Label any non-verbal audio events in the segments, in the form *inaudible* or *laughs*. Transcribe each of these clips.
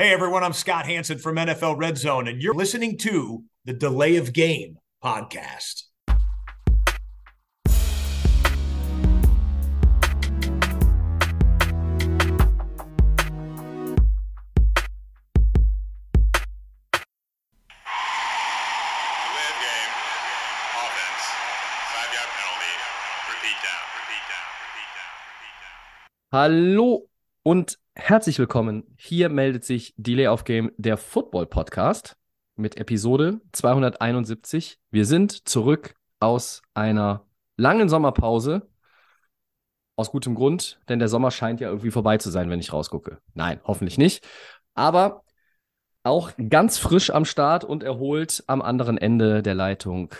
Hey everyone, I'm Scott Hanson from NFL Red Zone, and you're listening to the Delay of Game podcast. Delay of game. Offense. Five yard penalty. Repeat down. Repeat down. Repeat down. Repeat down. Hallo und herzlich willkommen. Hier meldet sich Delay of Game, der Football Podcast mit Episode 271. Wir sind zurück aus einer langen Sommerpause. Aus gutem Grund, denn der Sommer scheint ja irgendwie vorbei zu sein, wenn ich rausgucke. Nein, hoffentlich nicht. Aber auch ganz frisch am Start und erholt am anderen Ende der Leitung.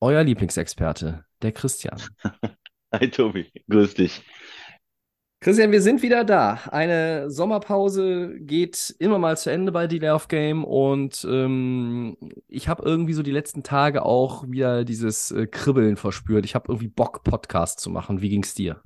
Euer Lieblingsexperte, der Christian. *laughs* Hi Tobi, grüß dich. Christian, wir sind wieder da. Eine Sommerpause geht immer mal zu Ende bei Delay of Game und ähm, ich habe irgendwie so die letzten Tage auch wieder dieses äh, Kribbeln verspürt. Ich habe irgendwie Bock, Podcast zu machen. Wie ging's dir?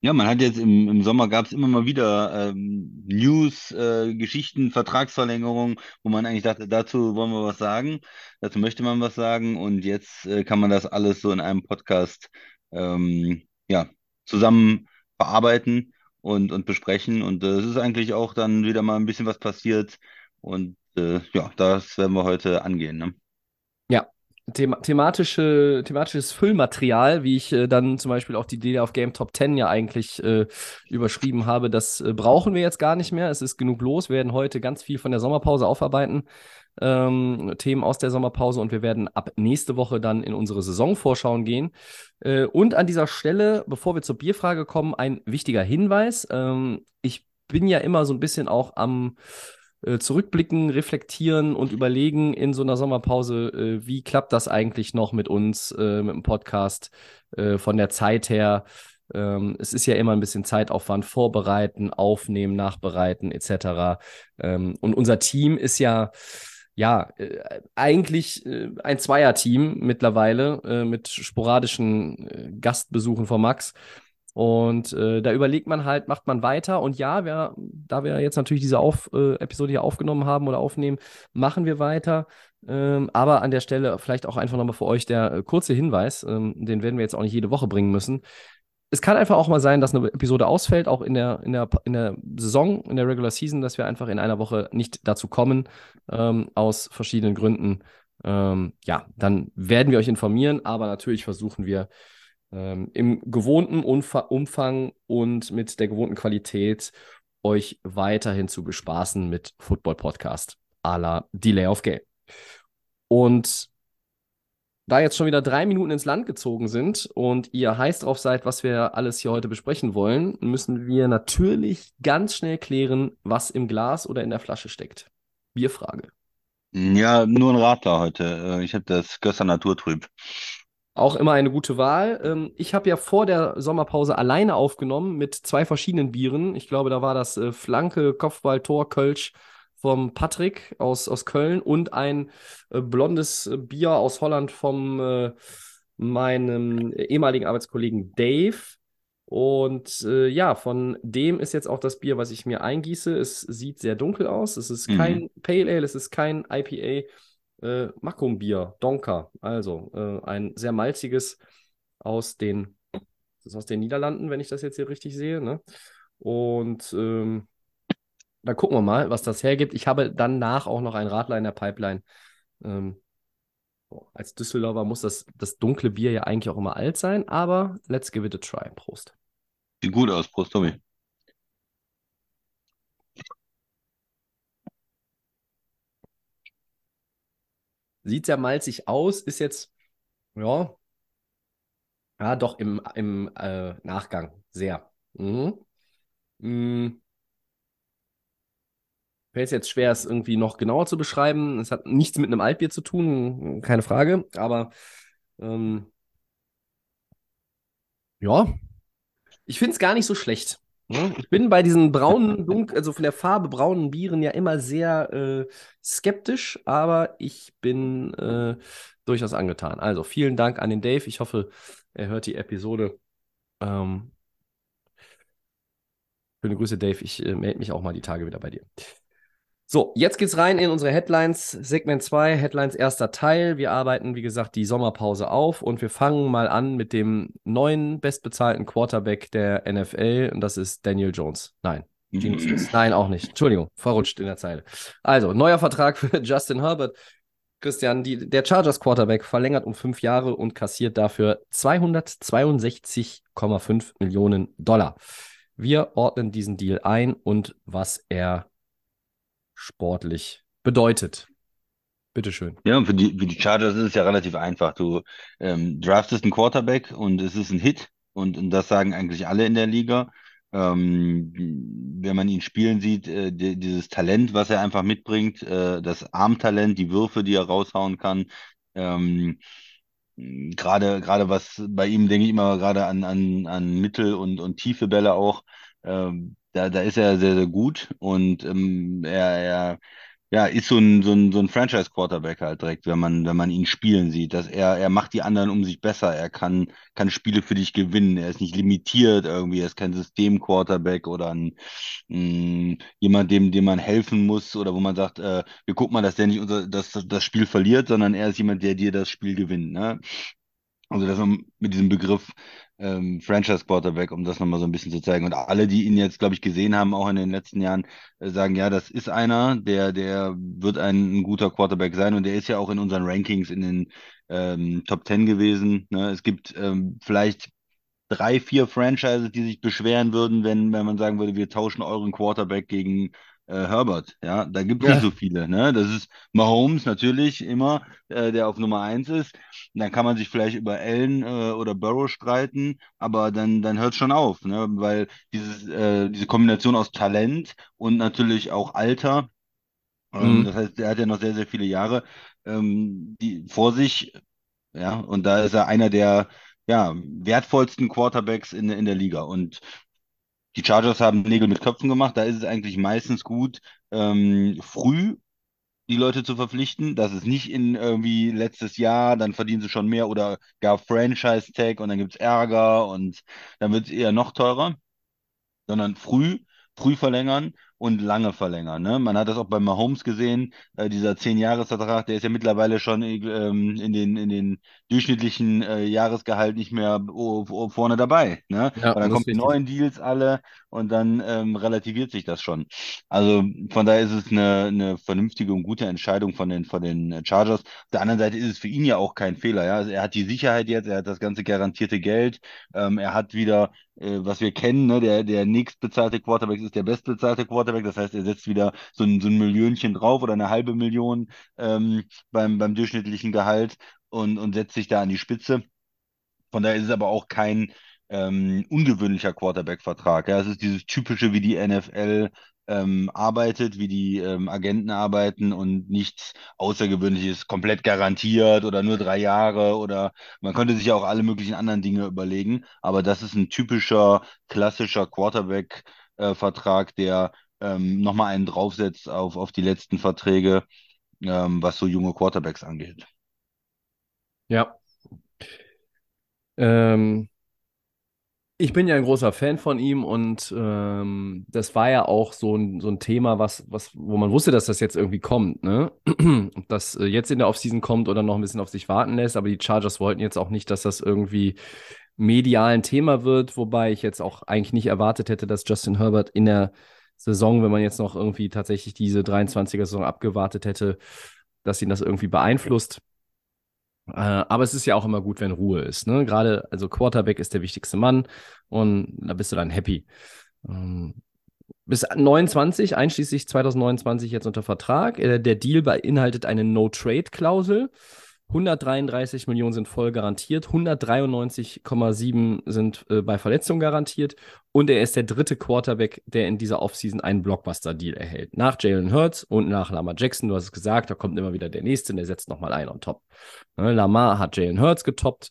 Ja, man hat jetzt im, im Sommer gab es immer mal wieder ähm, News, äh, Geschichten, Vertragsverlängerungen, wo man eigentlich dachte, dazu wollen wir was sagen, dazu möchte man was sagen und jetzt äh, kann man das alles so in einem Podcast ähm, ja, zusammen verarbeiten und, und besprechen und äh, es ist eigentlich auch dann wieder mal ein bisschen was passiert und äh, ja, das werden wir heute angehen. Ne? Ja, thema thematische, thematisches Füllmaterial, wie ich äh, dann zum Beispiel auch die Delay of Game Top 10 ja eigentlich äh, überschrieben habe, das äh, brauchen wir jetzt gar nicht mehr. Es ist genug los. Wir werden heute ganz viel von der Sommerpause aufarbeiten. Ähm, Themen aus der Sommerpause und wir werden ab nächste Woche dann in unsere Saisonvorschauen gehen. Äh, und an dieser Stelle, bevor wir zur Bierfrage kommen, ein wichtiger Hinweis. Ähm, ich bin ja immer so ein bisschen auch am äh, zurückblicken, reflektieren und überlegen in so einer Sommerpause, äh, wie klappt das eigentlich noch mit uns, äh, mit dem Podcast, von der Zeit her. Ähm, es ist ja immer ein bisschen Zeitaufwand, vorbereiten, aufnehmen, nachbereiten etc. Ähm, und unser Team ist ja ja, äh, eigentlich äh, ein Zweierteam mittlerweile äh, mit sporadischen äh, Gastbesuchen von Max. Und äh, da überlegt man halt, macht man weiter. Und ja, wir, da wir jetzt natürlich diese Auf, äh, Episode hier aufgenommen haben oder aufnehmen, machen wir weiter. Ähm, aber an der Stelle vielleicht auch einfach nochmal für euch der kurze Hinweis, ähm, den werden wir jetzt auch nicht jede Woche bringen müssen. Es kann einfach auch mal sein, dass eine Episode ausfällt, auch in der, in der, in der Saison, in der Regular Season, dass wir einfach in einer Woche nicht dazu kommen, ähm, aus verschiedenen Gründen. Ähm, ja, dann werden wir euch informieren, aber natürlich versuchen wir ähm, im gewohnten Umfa Umfang und mit der gewohnten Qualität euch weiterhin zu bespaßen mit Football Podcast à la Delay of Game. Und da jetzt schon wieder drei Minuten ins Land gezogen sind und ihr heiß drauf seid, was wir alles hier heute besprechen wollen, müssen wir natürlich ganz schnell klären, was im Glas oder in der Flasche steckt. Bierfrage. Ja, nur ein Radler heute. Äh, Ich habe das Gösser Naturtrüb. Auch immer eine gute Wahl. Ähm, Ich habe ja vor der Sommerpause alleine aufgenommen mit zwei verschiedenen Bieren. Ich glaube, da war das äh, Flanke, Kopfball, Tor, Kölsch vom Patrick aus, aus Köln und ein äh, blondes Bier aus Holland vom äh, meinem ehemaligen Arbeitskollegen Dave. Und äh, ja, von dem ist jetzt auch das Bier, was ich mir eingieße. Es sieht sehr dunkel aus. Es ist kein Mhm. Pale Ale, es ist kein IPA. Äh, Macum-Bier, Donker. Also äh, ein sehr malziges aus den, aus den Niederlanden, wenn ich das jetzt hier richtig sehe. Ne? Und ähm, dann gucken wir mal, was das hergibt. Ich habe danach auch noch ein Radler in der Pipeline. Ähm, als Düsseldorfer muss das, das dunkle Bier ja eigentlich auch immer alt sein, aber let's give it a try. Prost. Sieht gut aus, Prost, Tobi. Sieht sehr malzig aus, ist jetzt, ja, ja, doch im, im äh, Nachgang sehr. Mhm. Mhm. Fällt es jetzt schwer, es irgendwie noch genauer zu beschreiben. Es hat nichts mit einem Altbier zu tun, keine Frage, aber ähm, ja, ich finde es gar nicht so schlecht. Ne? Ich bin bei diesen braunen, dunkel, also von der Farbe braunen Bieren ja immer sehr äh, skeptisch, aber ich bin äh, durchaus angetan. Also vielen Dank an den Dave. Ich hoffe, er hört die Episode. Ähm, schöne Grüße, Dave. Ich äh, melde mich auch mal die Tage wieder bei dir. So, jetzt geht's rein in unsere Headlines, Segment 2, Headlines erster Teil. Wir arbeiten, wie gesagt, die Sommerpause auf und wir fangen mal an mit dem neuen bestbezahlten Quarterback der NFL und das ist Daniel Jones. Nein, Smith. Nein, auch nicht. Entschuldigung, verrutscht in der Zeile. Also, neuer Vertrag für *laughs* Justin Herbert. Christian, die, der Chargers Quarterback verlängert um fünf Jahre und kassiert dafür 262,5 Millionen Dollar. Wir ordnen diesen Deal ein und was er sportlich bedeutet. Bitteschön. Ja, und für die, für die Chargers ist es ja relativ einfach. Du ähm, draftest einen Quarterback und es ist ein Hit und, und das sagen eigentlich alle in der Liga. Ähm, wenn man ihn spielen sieht, äh, die, dieses Talent, was er einfach mitbringt, äh, das Armtalent, die Würfe, die er raushauen kann, ähm, gerade gerade was bei ihm denke ich immer gerade an an an Mittel und und tiefe Bälle auch ähm, da da ist er sehr sehr gut und ähm, er er ja, ist so ein, so ein, so ein Franchise-Quarterback halt direkt, wenn man, wenn man ihn spielen sieht. Dass er, er macht die anderen um sich besser. Er kann, kann Spiele für dich gewinnen. Er ist nicht limitiert irgendwie. Er ist kein System-Quarterback oder ein, mh, jemand, dem, dem man helfen muss oder wo man sagt, äh, wir gucken mal, dass der nicht unser, das, das Spiel verliert, sondern er ist jemand, der dir das Spiel gewinnt. Ne? Also, dass man mit diesem Begriff ähm, Franchise Quarterback, um das nochmal so ein bisschen zu zeigen. Und alle, die ihn jetzt, glaube ich, gesehen haben, auch in den letzten Jahren, äh, sagen, ja, das ist einer, der, der wird ein, ein, guter Quarterback sein. Und der ist ja auch in unseren Rankings in den ähm, Top Ten gewesen. Ne? Es gibt ähm, vielleicht drei, vier Franchises, die sich beschweren würden, wenn, wenn man sagen würde, wir tauschen euren Quarterback gegen Herbert. Ja, da gibt es ja. nicht so viele. Ne? Das ist Mahomes natürlich immer, äh, der auf Nummer eins ist. Dann kann man sich vielleicht über Allen äh, oder Burrow streiten, aber dann, dann hört es schon auf, ne? weil dieses, äh, diese Kombination aus Talent und natürlich auch Alter, ähm, mhm. das heißt, er hat ja noch sehr, sehr viele Jahre ähm, die, vor sich. Ja, und da ist er einer der ja, wertvollsten Quarterbacks in, in der Liga. Und die Chargers haben Nägel mit Köpfen gemacht. Da ist es eigentlich meistens gut, ähm, früh die Leute zu verpflichten. Das ist nicht in irgendwie letztes Jahr, dann verdienen sie schon mehr oder gar Franchise-Tag und dann gibt es Ärger und dann wird es eher noch teurer, sondern früh, früh verlängern und lange verlängern. Ne? Man hat das auch bei Mahomes gesehen, äh, dieser zehn Jahresvertrag, der ist ja mittlerweile schon ähm, in den in den durchschnittlichen äh, Jahresgehalt nicht mehr vorne dabei. Ne? Ja, Aber dann kommen die neuen Deals alle und dann ähm, relativiert sich das schon. Also von daher ist es eine, eine vernünftige und gute Entscheidung von den von den Chargers. Auf der anderen Seite ist es für ihn ja auch kein Fehler. Ja? Also er hat die Sicherheit jetzt, er hat das ganze garantierte Geld, ähm, er hat wieder äh, was wir kennen, ne? der der nächstbezahlte Quarterback ist der bestbezahlte Quarterback Quarterback. Das heißt, er setzt wieder so ein, so ein Millionchen drauf oder eine halbe Million ähm, beim, beim durchschnittlichen Gehalt und, und setzt sich da an die Spitze. Von daher ist es aber auch kein ähm, ungewöhnlicher Quarterback-Vertrag. Ja, es ist dieses typische, wie die NFL ähm, arbeitet, wie die ähm, Agenten arbeiten und nichts Außergewöhnliches komplett garantiert oder nur drei Jahre oder man könnte sich ja auch alle möglichen anderen Dinge überlegen. Aber das ist ein typischer, klassischer Quarterback-Vertrag, äh, der ähm, nochmal einen draufsetzt auf, auf die letzten Verträge, ähm, was so junge Quarterbacks angeht. Ja. Ähm, ich bin ja ein großer Fan von ihm und ähm, das war ja auch so ein, so ein Thema, was, was, wo man wusste, dass das jetzt irgendwie kommt, ne? *clears throat* dass äh, jetzt in der Offseason kommt oder noch ein bisschen auf sich warten lässt, aber die Chargers wollten jetzt auch nicht, dass das irgendwie medial ein Thema wird, wobei ich jetzt auch eigentlich nicht erwartet hätte, dass Justin Herbert in der Saison, wenn man jetzt noch irgendwie tatsächlich diese 23er-Saison abgewartet hätte, dass ihn das irgendwie beeinflusst. Äh, aber es ist ja auch immer gut, wenn Ruhe ist. Ne? Gerade, also Quarterback ist der wichtigste Mann und da bist du dann happy. Ähm, bis 29, einschließlich 2029 jetzt unter Vertrag. Äh, der Deal beinhaltet eine No-Trade-Klausel. 133 Millionen sind voll garantiert, 193,7 sind äh, bei Verletzung garantiert und er ist der dritte Quarterback, der in dieser Offseason einen Blockbuster-Deal erhält. Nach Jalen Hurts und nach Lamar Jackson, du hast es gesagt, da kommt immer wieder der nächste und der setzt nochmal einen on top. Ne, Lamar hat Jalen Hurts getoppt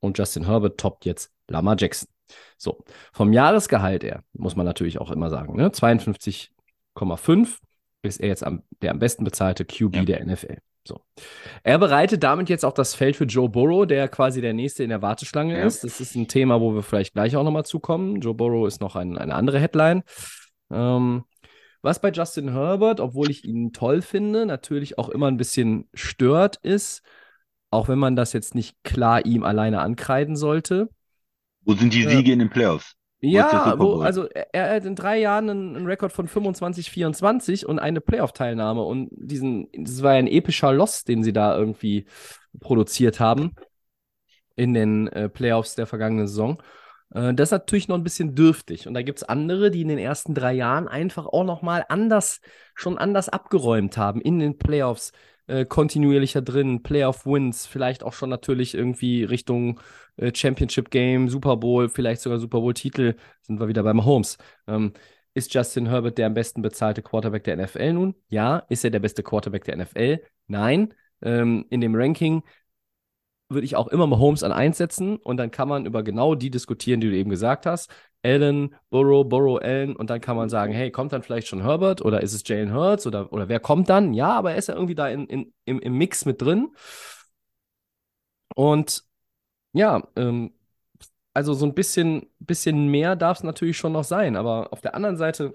und Justin Herbert toppt jetzt Lamar Jackson. So, vom Jahresgehalt her, muss man natürlich auch immer sagen, ne, 52,5 ist er jetzt am, der am besten bezahlte QB ja. der NFL. So. Er bereitet damit jetzt auch das Feld für Joe Burrow, der quasi der nächste in der Warteschlange ja. ist. Das ist ein Thema, wo wir vielleicht gleich auch nochmal zukommen. Joe Burrow ist noch ein, eine andere Headline. Ähm, Was bei Justin Herbert, obwohl ich ihn toll finde, natürlich auch immer ein bisschen stört ist, auch wenn man das jetzt nicht klar ihm alleine ankreiden sollte. Wo sind die Ja. Siege in den Playoffs? Ja, wo, also er, er hat in drei Jahren einen, einen Rekord von 25, 24 und eine Playoff-Teilnahme. Und diesen, das war ja ein epischer Loss, den sie da irgendwie produziert haben in den äh, Playoffs der vergangenen Saison. Äh, das ist natürlich noch ein bisschen dürftig. Und da gibt es andere, die in den ersten drei Jahren einfach auch nochmal anders, schon anders abgeräumt haben in den Playoffs. Äh, kontinuierlicher drin, Playoff-Wins, vielleicht auch schon natürlich irgendwie Richtung äh, Championship Game, Super Bowl, vielleicht sogar Super Bowl-Titel, sind wir wieder beim Holmes. Ähm, ist Justin Herbert der am besten bezahlte Quarterback der NFL nun? Ja. Ist er der beste Quarterback der NFL? Nein. Ähm, in dem Ranking würde ich auch immer Mahomes an 1 setzen und dann kann man über genau die diskutieren, die du eben gesagt hast. Allen, Burrow, Burrow, Allen und dann kann man sagen, hey, kommt dann vielleicht schon Herbert oder ist es Jalen Hurts oder, oder wer kommt dann? Ja, aber er ist ja irgendwie da in, in, im, im Mix mit drin. Und ja, ähm, also so ein bisschen, bisschen mehr darf es natürlich schon noch sein, aber auf der anderen Seite,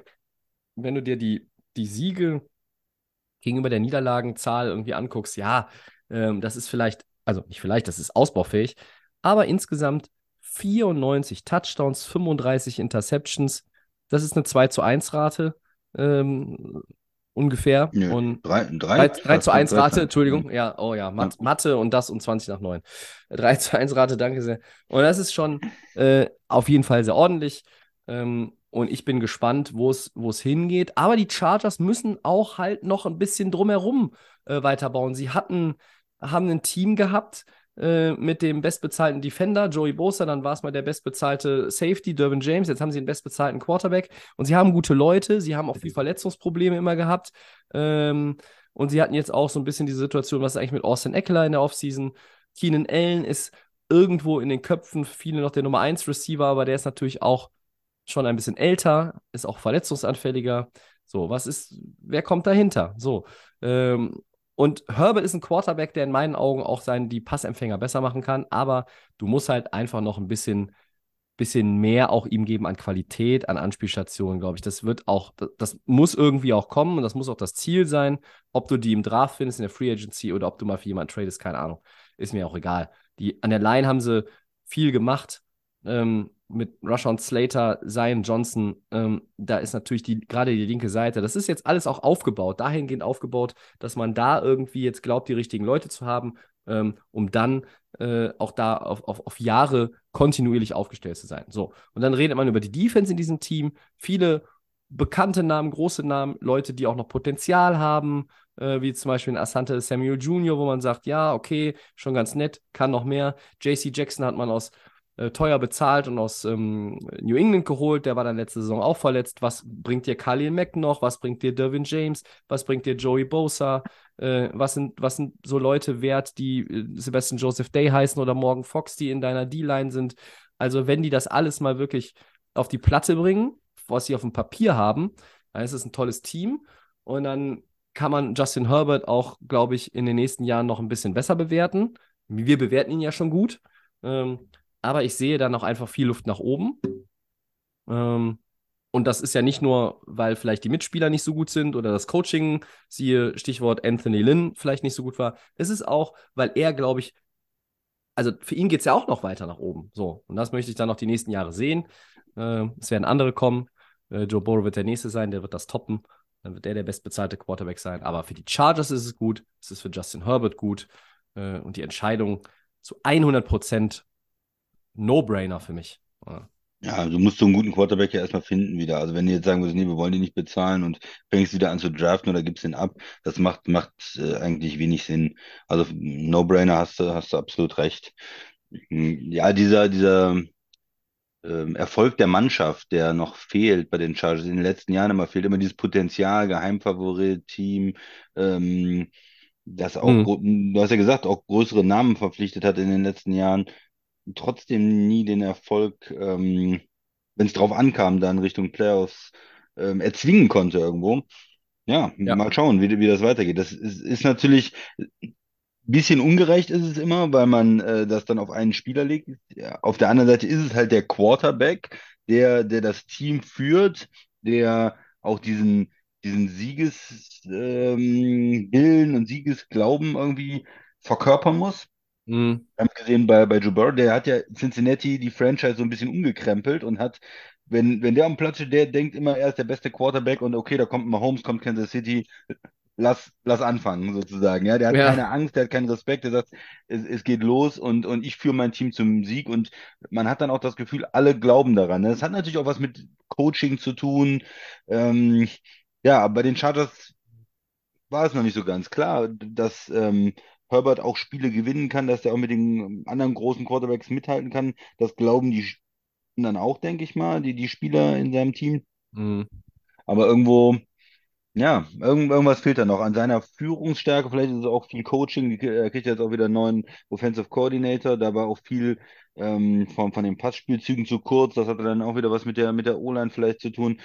wenn du dir die, die Siege gegenüber der Niederlagenzahl irgendwie anguckst, ja, ähm, das ist vielleicht, also nicht vielleicht, das ist ausbaufähig, aber insgesamt 94 Touchdowns, 35 Interceptions, das ist eine 2 zu 1 Rate ähm, ungefähr. Nö, Und drei, drei, 3, 3 zu 1 drei- Rate, Entschuldigung. Ja, oh ja, Mat Mathe und das und 20 nach 9. 3 zu 1 Rate, danke sehr. Und das ist schon äh, auf jeden Fall sehr ordentlich. Ähm, und ich bin gespannt, wo es wo es hingeht. Aber die Chargers müssen auch halt noch ein bisschen drumherum äh, weiterbauen. Sie hatten, haben ein Team gehabt äh, mit dem bestbezahlten Defender, Joey Bosa, dann war es mal der bestbezahlte Safety, Dervin James. Jetzt haben sie den bestbezahlten Quarterback. Und sie haben gute Leute, sie haben auch viel Verletzungsprobleme immer gehabt. Ähm, und sie hatten jetzt auch so ein bisschen die Situation, was ist eigentlich mit Austin Eckler in der Offseason? Keenan Allen ist irgendwo in den Köpfen viele noch der Nummer 1 Receiver, aber der ist natürlich auch schon ein bisschen älter, ist auch verletzungsanfälliger. So, was ist, wer kommt dahinter? So. Ähm, und Herbert ist ein Quarterback, der in meinen Augen auch seinen, die Passempfänger besser machen kann, aber du musst halt einfach noch ein bisschen, bisschen mehr auch ihm geben an Qualität, an Anspielstationen, glaube ich. Das wird auch, das, muss irgendwie auch kommen und das muss auch das Ziel sein. Ob du die im Draft findest, in der Free Agency oder ob du mal für jemanden tradest, keine Ahnung. Ist mir auch egal. Die, an der Line haben sie viel gemacht. Ähm, mit Rashawn Slater, Zion Johnson, ähm, da ist natürlich die, gerade die linke Seite. Das ist jetzt alles auch aufgebaut, dahingehend aufgebaut, dass man da irgendwie jetzt glaubt, die richtigen Leute zu haben, ähm, um dann äh, auch da auf, auf, auf Jahre kontinuierlich aufgestellt zu sein. So. Und dann redet man über die Defense in diesem Team. Viele bekannte Namen, große Namen, Leute, die auch noch Potenzial haben, äh, wie zum Beispiel Asante Samuel Jr., wo man sagt, ja, okay, schon ganz nett, kann noch mehr. JC Jackson hat man aus äh, teuer bezahlt und aus ähm, New England geholt. Der war dann letzte Saison auch verletzt. Was bringt dir Khalil Mack noch? Was bringt dir Dervin James? Was bringt dir Joey Bosa? Äh, was, sind, was sind so Leute wert, die äh, Sebastian Joseph Day heißen oder Morgan Fox, die in deiner D-Line sind? Also, wenn die das alles mal wirklich auf die Platte bringen, was sie auf dem Papier haben, dann ist es ein tolles Team. Und dann kann man Justin Herbert auch, glaube ich, in den nächsten Jahren noch ein bisschen besser bewerten. Wir bewerten ihn ja schon gut. Ähm, aber ich sehe da noch einfach viel Luft nach oben. Ähm, und das ist ja nicht nur, weil vielleicht die Mitspieler nicht so gut sind oder das Coaching, siehe Stichwort Anthony Lynn, vielleicht nicht so gut war. Es ist auch, weil er, glaube ich, also für ihn geht es ja auch noch weiter nach oben. So, und das möchte ich dann noch die nächsten Jahre sehen. Äh, es werden andere kommen. Äh, Joe Burrow wird der nächste sein, der wird das toppen. Dann wird der der bestbezahlte Quarterback sein. Aber für die Chargers ist es gut. Es ist für Justin Herbert gut. Äh, und die Entscheidung zu 100 Prozent No-Brainer für mich. Ja. Ja, du musst so einen guten Quarterback ja erstmal finden wieder. Also wenn die jetzt sagen würdest, nee, wir wollen den nicht bezahlen und fängst wieder an zu draften oder gibst den ab, das macht, macht äh, eigentlich wenig Sinn. Also No-Brainer hast du, hast du absolut recht. Hm, Ja, dieser, dieser ähm, Erfolg der Mannschaft, der noch fehlt bei den Chargers in den letzten Jahren immer, fehlt immer dieses Potenzial, Geheimfavorit, Team, ähm, das auch, Mhm. du hast ja gesagt, auch größere Namen verpflichtet hat in den letzten Jahren, trotzdem nie den Erfolg, ähm, wenn es drauf ankam, dann Richtung Playoffs ähm, erzwingen konnte irgendwo. Ja, Ja. mal schauen, wie, wie das weitergeht. Das ist, ist natürlich ein bisschen ungerecht ist es immer, weil man äh, das dann auf einen Spieler legt. Ja, auf der anderen Seite ist es halt der Quarterback, der, der das Team führt, der auch diesen, diesen Siegeswillen ähm, und Siegesglauben irgendwie verkörpern muss. Mhm. Wir haben gesehen bei, bei Joe Burrow, der hat ja Cincinnati die Franchise so ein bisschen umgekrempelt und hat, wenn, wenn der am Platz steht, der denkt immer, er ist der beste Quarterback und okay, da kommt Mahomes, kommt Kansas City, lass, lass anfangen, sozusagen. Ja, der hat Ja. keine Angst, der hat keinen Respekt, der sagt, es, es geht los und, und ich führe mein Team zum Sieg und man hat dann auch das Gefühl, alle glauben daran. Das hat natürlich auch was mit Coaching zu tun. Ähm, ja, bei den Chargers war es noch nicht so ganz klar, dass ähm, Herbert auch Spiele gewinnen kann, dass er auch mit den anderen großen Quarterbacks mithalten kann. Das glauben die dann auch, denke ich mal, die, die Spieler in seinem Team. Mhm. Aber irgendwo, ja, irgend, irgendwas fehlt da noch an seiner Führungsstärke. Vielleicht ist es auch viel Coaching. Er kriegt jetzt auch wieder einen neuen Offensive Coordinator. Da war auch viel ähm, von, von den Passspielzügen zu kurz. Das hatte dann auch wieder was mit der, mit der O-Line vielleicht zu tun.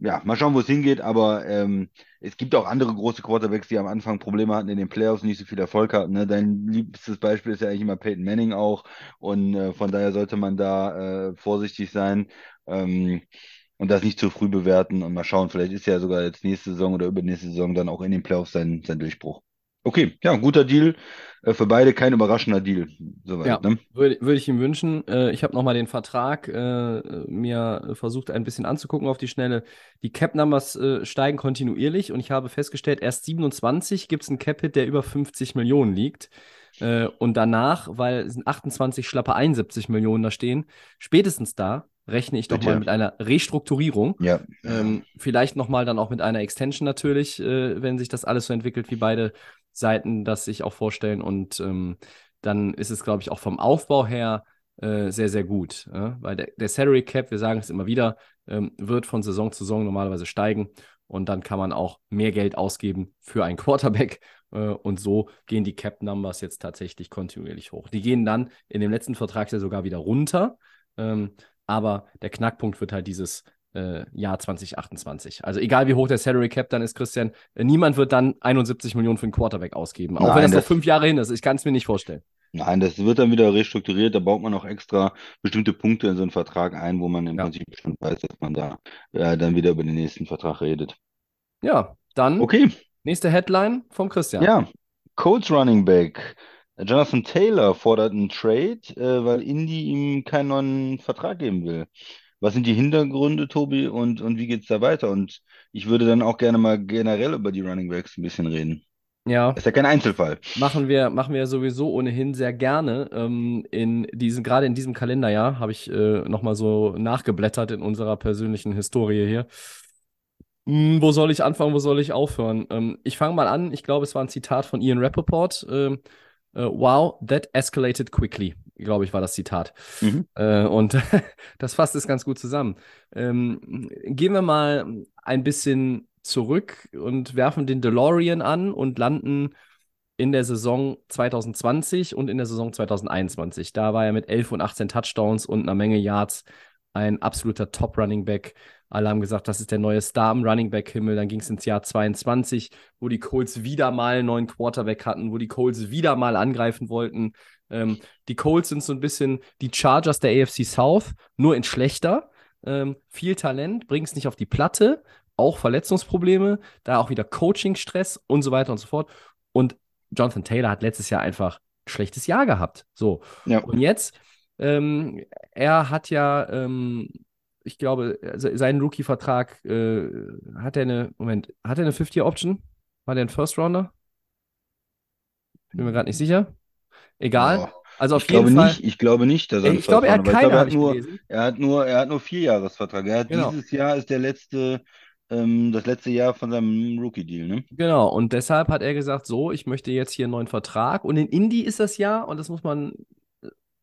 Ja, mal schauen, wo es hingeht. Aber ähm, es gibt auch andere große Quarterbacks, die am Anfang Probleme hatten in den Playoffs, nicht so viel Erfolg hatten. Ne? Dein liebstes Beispiel ist ja eigentlich immer Peyton Manning auch. Und äh, von daher sollte man da äh, vorsichtig sein. Ähm, und das nicht zu früh bewerten und mal schauen, vielleicht ist ja sogar jetzt nächste Saison oder übernächste Saison dann auch in den Playoffs sein, sein Durchbruch. Okay, ja, guter Deal. Äh, für beide kein überraschender Deal. Soweit, Ja, ne? würde, würde ich ihm wünschen. Äh, ich habe nochmal den Vertrag äh, mir versucht, ein bisschen anzugucken auf die Schnelle. Die Cap-Numbers steigen kontinuierlich und ich habe festgestellt, erst 27 gibt es einen Cap-Hit, der über 50 Millionen liegt. Und danach, weil es sind 28 schlappe 71 Millionen da stehen, spätestens da rechne ich doch Bitte. mal mit einer Restrukturierung. Ja. Ähm, vielleicht nochmal dann auch mit einer Extension natürlich, äh, wenn sich das alles so entwickelt, wie beide Seiten das sich auch vorstellen. Und ähm, dann ist es, glaube ich, auch vom Aufbau her äh, sehr, sehr gut. Ja? Weil der, der Salary Cap, wir sagen es immer wieder, ähm, wird von Saison zu Saison normalerweise steigen. Und dann kann man auch mehr Geld ausgeben für einen *laughs* Quarterback. Äh, und so gehen die Cap-Numbers jetzt tatsächlich kontinuierlich hoch. Die gehen dann in dem letzten Vertrag ja sogar wieder runter. Ähm, aber der Knackpunkt wird halt dieses äh, Jahr 2028. Also egal wie hoch der Salary Cap dann ist, Christian, äh, niemand wird dann 71 Millionen für einen Quarterback ausgeben. Auch Nein, wenn das noch fünf Jahre hin ist. Ich kann es mir nicht vorstellen. Nein, das wird dann wieder restrukturiert. Da baut man auch extra bestimmte Punkte in so einen Vertrag ein, wo man im Ja. Prinzip schon weiß, dass man da äh, dann wieder über den nächsten Vertrag redet. Ja, dann Okay, nächste Headline vom Christian. ja. Colts Running Back. Jonathan Taylor fordert einen Trade, äh, weil Indy ihm keinen neuen Vertrag geben will. Was sind die Hintergründe, Tobi, und, und wie geht's da weiter? Und ich würde dann auch gerne mal generell über die Running Backs ein bisschen reden. Ja. Ist ja kein Einzelfall. Machen wir, machen wir sowieso ohnehin sehr gerne. Ähm, in diesen, gerade in diesem Kalenderjahr habe ich äh, nochmal so nachgeblättert in unserer persönlichen Historie hier. Hm, wo soll ich anfangen, wo soll ich aufhören? Ähm, ich fange mal an. Ich glaube, es war ein Zitat von Ian Rappaport. Ähm, äh, wow, that escalated quickly, glaube ich, war das Zitat. Mhm. Äh, und *laughs* das fasst es ganz gut zusammen. Ähm, gehen wir mal ein bisschen zurück und werfen den DeLorean an und landen in der Saison 2020 und in der Saison 2021. Da war er mit 11 und 18 Touchdowns und einer Menge Yards ein absoluter Top-Running Back. Alle haben gesagt, das ist der neue Star im Running Back-Himmel. Dann ging es ins Jahr 22, wo die Colts wieder mal einen neuen Quarterback hatten, wo die Colts wieder mal angreifen wollten. Ähm, die Colts sind so ein bisschen die Chargers der AFC South, nur in schlechter. Ähm, viel Talent, bringt es nicht auf die Platte, auch Verletzungsprobleme, da auch wieder Coaching-Stress und so weiter und so fort. Und Jonathan Taylor hat letztes Jahr einfach ein schlechtes Jahr gehabt. So. Ja. Und jetzt, ähm, er hat ja, ähm, ich glaube, se- seinen Rookie-Vertrag, äh, hat er eine, Moment, hat er eine 50-Year-Option? War der ein First-Rounder? Bin mir gerade nicht sicher. Egal. Boah. Also auf Ich glaube jeden Fall. nicht, ich glaube nicht, dass er einen Ich glaube, er hat keine, ich glaube, er hat nur, er hat nur, er hat nur Vierjahresvertrag. Er hat Genau. dieses Jahr ist der letzte, ähm, das letzte Jahr von seinem Rookie-Deal, ne? Genau, und deshalb hat er gesagt, so, ich möchte jetzt hier einen neuen Vertrag. Und in Indy ist das ja, und das muss man,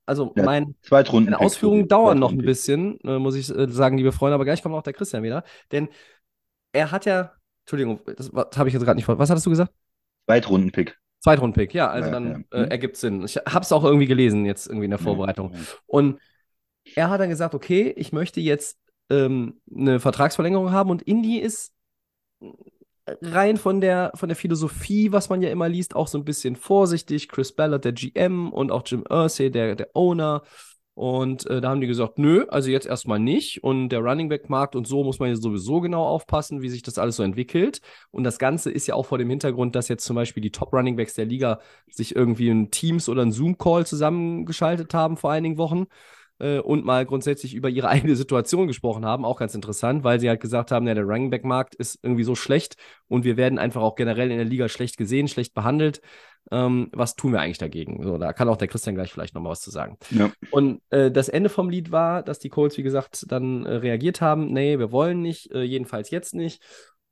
also Ja, mein, meine Ausführungen dauern noch ein bisschen, äh, muss ich äh, sagen, liebe Freunde, aber gleich kommt auch der Christian wieder. Denn er hat ja, Entschuldigung, das, das habe ich jetzt gerade nicht vor. Was hattest du gesagt? Zweitrunden-Pick. Zweitrunden-Pick, ja, also Ja, dann ja. äh, Hm. ergibt Sinn. Ich habe es auch irgendwie gelesen, jetzt irgendwie in der Vorbereitung. Ja, ja. Und er hat dann gesagt, okay, ich möchte jetzt ähm, eine Vertragsverlängerung haben und Indy ist rein von der, von der Philosophie, was man ja immer liest, auch so ein bisschen vorsichtig. Chris Ballard, der GM und auch Jim Irsay, der, der Owner. Und äh, da haben die gesagt, nö, also jetzt erstmal nicht. Und der Running Back Markt und so muss man jetzt sowieso genau aufpassen, wie sich das alles so entwickelt. Und das Ganze ist ja auch vor dem Hintergrund, dass jetzt zum Beispiel die Top Running Backs der Liga sich irgendwie in Teams oder einen Zoom Call zusammengeschaltet haben vor einigen Wochen äh, und mal grundsätzlich über ihre *laughs* eigene Situation gesprochen haben. Auch ganz interessant, weil sie halt gesagt haben, ja, der Running Back Markt ist irgendwie so schlecht und wir werden einfach auch generell in der Liga schlecht gesehen, schlecht behandelt. Ähm, was tun wir eigentlich dagegen? So, da kann auch der Christian gleich vielleicht nochmal was zu sagen. Ja. Und äh, das Ende vom Lied war, dass die Colts, wie gesagt, dann äh, reagiert haben, nee, wir wollen nicht, äh, jedenfalls jetzt nicht.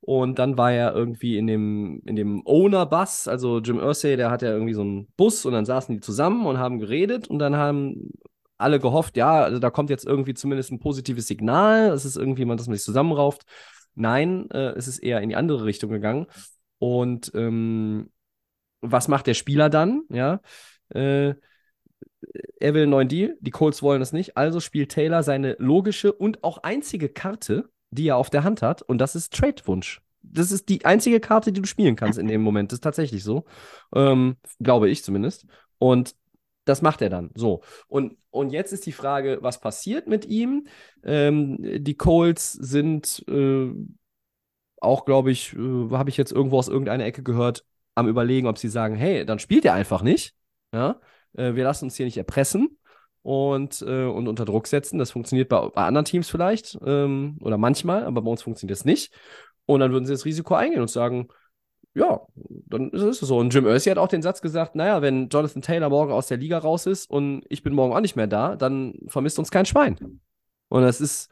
Und dann war er irgendwie in dem, in dem Owner-Bus, also Jim Irsay, der hat ja irgendwie so einen Bus und dann saßen die zusammen und haben geredet und dann haben alle gehofft, ja, also da kommt jetzt irgendwie zumindest ein positives Signal, es ist irgendwie man, dass man sich zusammenrauft. Nein, äh, es ist eher in die andere Richtung gegangen. Und ähm, was macht der Spieler dann? Ja, äh, er will einen neuen Deal, die Colts wollen es nicht, also spielt Taylor seine logische und auch einzige Karte, die er auf der Hand hat, und das ist Trade-Wunsch. Das ist die einzige Karte, die du spielen kannst in dem Moment. Das ist tatsächlich so. Ähm, glaube ich zumindest. Und das macht er dann. So. Und, und jetzt ist die Frage, was passiert mit ihm? Ähm, die Colts sind äh, auch, glaube ich, äh, habe ich jetzt irgendwo aus irgendeiner Ecke gehört, am Überlegen, ob sie sagen, hey, dann spielt er einfach nicht. Ja, äh, wir lassen uns hier nicht erpressen und, äh, und unter Druck setzen. Das funktioniert bei, bei anderen Teams vielleicht ähm, oder manchmal, aber bei uns funktioniert das nicht. Und dann würden sie das Risiko eingehen und sagen, ja, dann ist es so. Und Jim Irsay hat auch den Satz gesagt, naja, wenn Jonathan Taylor morgen aus der Liga raus ist und ich bin morgen auch nicht mehr da, dann vermisst uns kein Schwein. Und das ist,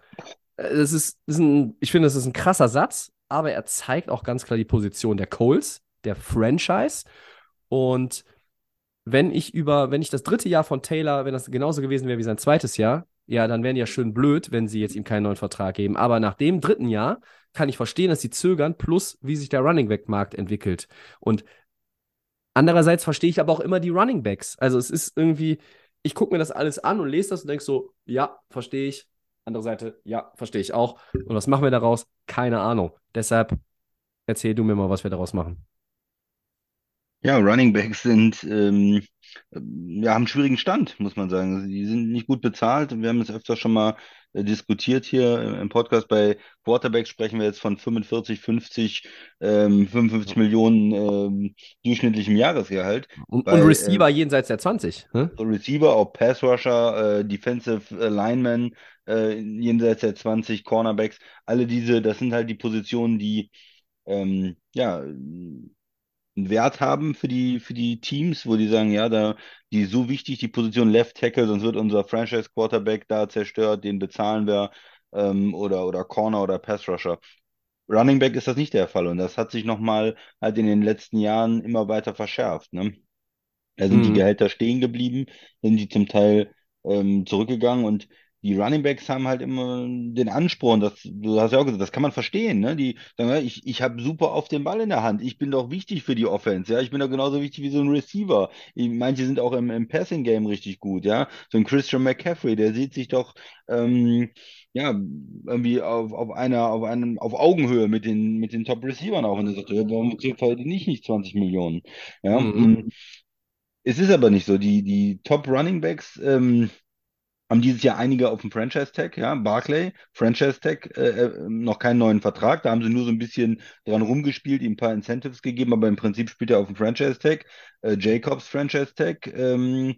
das ist, ist ein, ich finde, das ist ein krasser Satz, aber er zeigt auch ganz klar die Position der Coles, der Franchise. Und wenn ich über, wenn ich das dritte Jahr von Taylor, wenn das genauso gewesen wäre wie sein zweites Jahr, ja, dann wären die ja schön blöd, wenn sie jetzt ihm keinen neuen Vertrag geben. Aber nach dem dritten Jahr kann ich verstehen, dass sie zögern, plus wie sich der Running Back Markt entwickelt. Und andererseits verstehe ich aber auch immer die Running Backs. Also es ist irgendwie, ich gucke mir das alles an und lese das und denke so, ja, verstehe ich. Andere Seite, ja, verstehe ich auch. Und was machen wir daraus? Keine Ahnung. Deshalb erzähl du mir mal, was wir daraus machen. Ja, Running Backs sind, ähm, ja, haben einen schwierigen Stand, muss man sagen. Die sind nicht gut bezahlt. Wir haben es öfter schon mal diskutiert hier im Podcast. Bei Quarterbacks sprechen wir jetzt von 45, 50, ähm, 55 Millionen ähm, durchschnittlichem Jahresgehalt. Und, Bei, und Receiver äh, jenseits der 20. Ne? so Receiver, auch Pass Rusher, äh, Defensive äh, Linemen, äh, jenseits der 20 Cornerbacks, alle diese, das sind halt die Positionen, die ähm, ja einen Wert haben für die, für die Teams, wo die sagen, ja, da, die ist so wichtig, die Position Left Tackle, sonst wird unser Franchise Quarterback da zerstört, den bezahlen wir, ähm, oder, oder Corner oder Pass Rusher. Running Back ist das nicht der Fall und das hat sich nochmal halt in den letzten Jahren immer weiter verschärft. Ne? Da sind die Mhm. Gehälter stehen geblieben, sind die zum Teil ähm, zurückgegangen und die Running Backs haben halt immer den Ansporn, das, du hast ja auch gesagt, das kann man verstehen, ne? Die sagen, ich, ich habe super auf den Ball in der Hand, ich bin doch wichtig für die Offense, ja, ich bin doch genauso wichtig wie so ein Receiver. Ich, manche sind auch im, im Passing Game richtig gut, ja. So ein Christian McCaffrey, der sieht sich doch ähm, ja, irgendwie auf, auf einer, auf einem, auf Augenhöhe mit den, mit den Top-Receivern auch. Und er sagt, ja, warum verdiene ich nicht 20 Millionen? Ja, Mhm. es ist aber nicht so. Die, die Top Running Backs ähm, haben dieses Jahr einige auf dem Franchise-Tag, ja, Barclay, Franchise-Tag, äh, äh, noch keinen neuen Vertrag. Da haben sie nur so ein bisschen dran rumgespielt, ihm ein paar Incentives gegeben, aber im Prinzip spielt er auf dem Franchise-Tag. Äh, Jacobs Franchise-Tag ähm,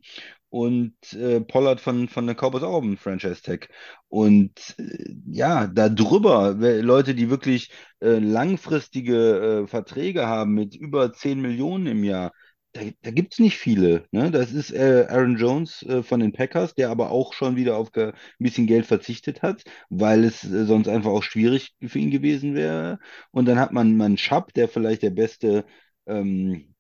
und äh, Pollard von, von den Cowboys auch auf dem Franchise-Tag. Und äh, ja, da drüber, wer- Leute, die wirklich äh, langfristige äh, Verträge haben mit über 10 Millionen im Jahr, da, da gibt es nicht viele. Ne? Das ist äh, Aaron Jones äh, von den Packers, der aber auch schon wieder auf ein bisschen Geld verzichtet hat, weil es äh, sonst einfach auch schwierig für ihn gewesen wäre. Und dann hat man, man Schapp, der vielleicht der beste ähm,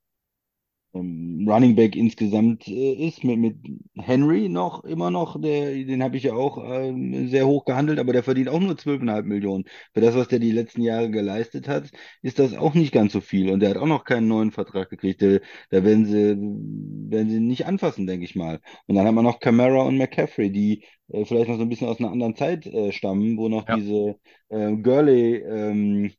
ähm, Running Back insgesamt äh, ist, mit, mit Henry noch, immer noch, der, den habe ich ja auch ähm, sehr hoch gehandelt, aber der verdient auch nur 12,5 Millionen. Für das, was der die letzten Jahre geleistet hat, ist das auch nicht ganz so viel. Und der hat auch noch keinen neuen Vertrag gekriegt. Der, da werden sie, werden sie nicht anfassen, denke ich mal. Und dann haben wir noch Camara und McCaffrey, die äh, vielleicht noch so ein bisschen aus einer anderen Zeit äh, stammen, wo noch Ja. diese äh, Gurley ähm,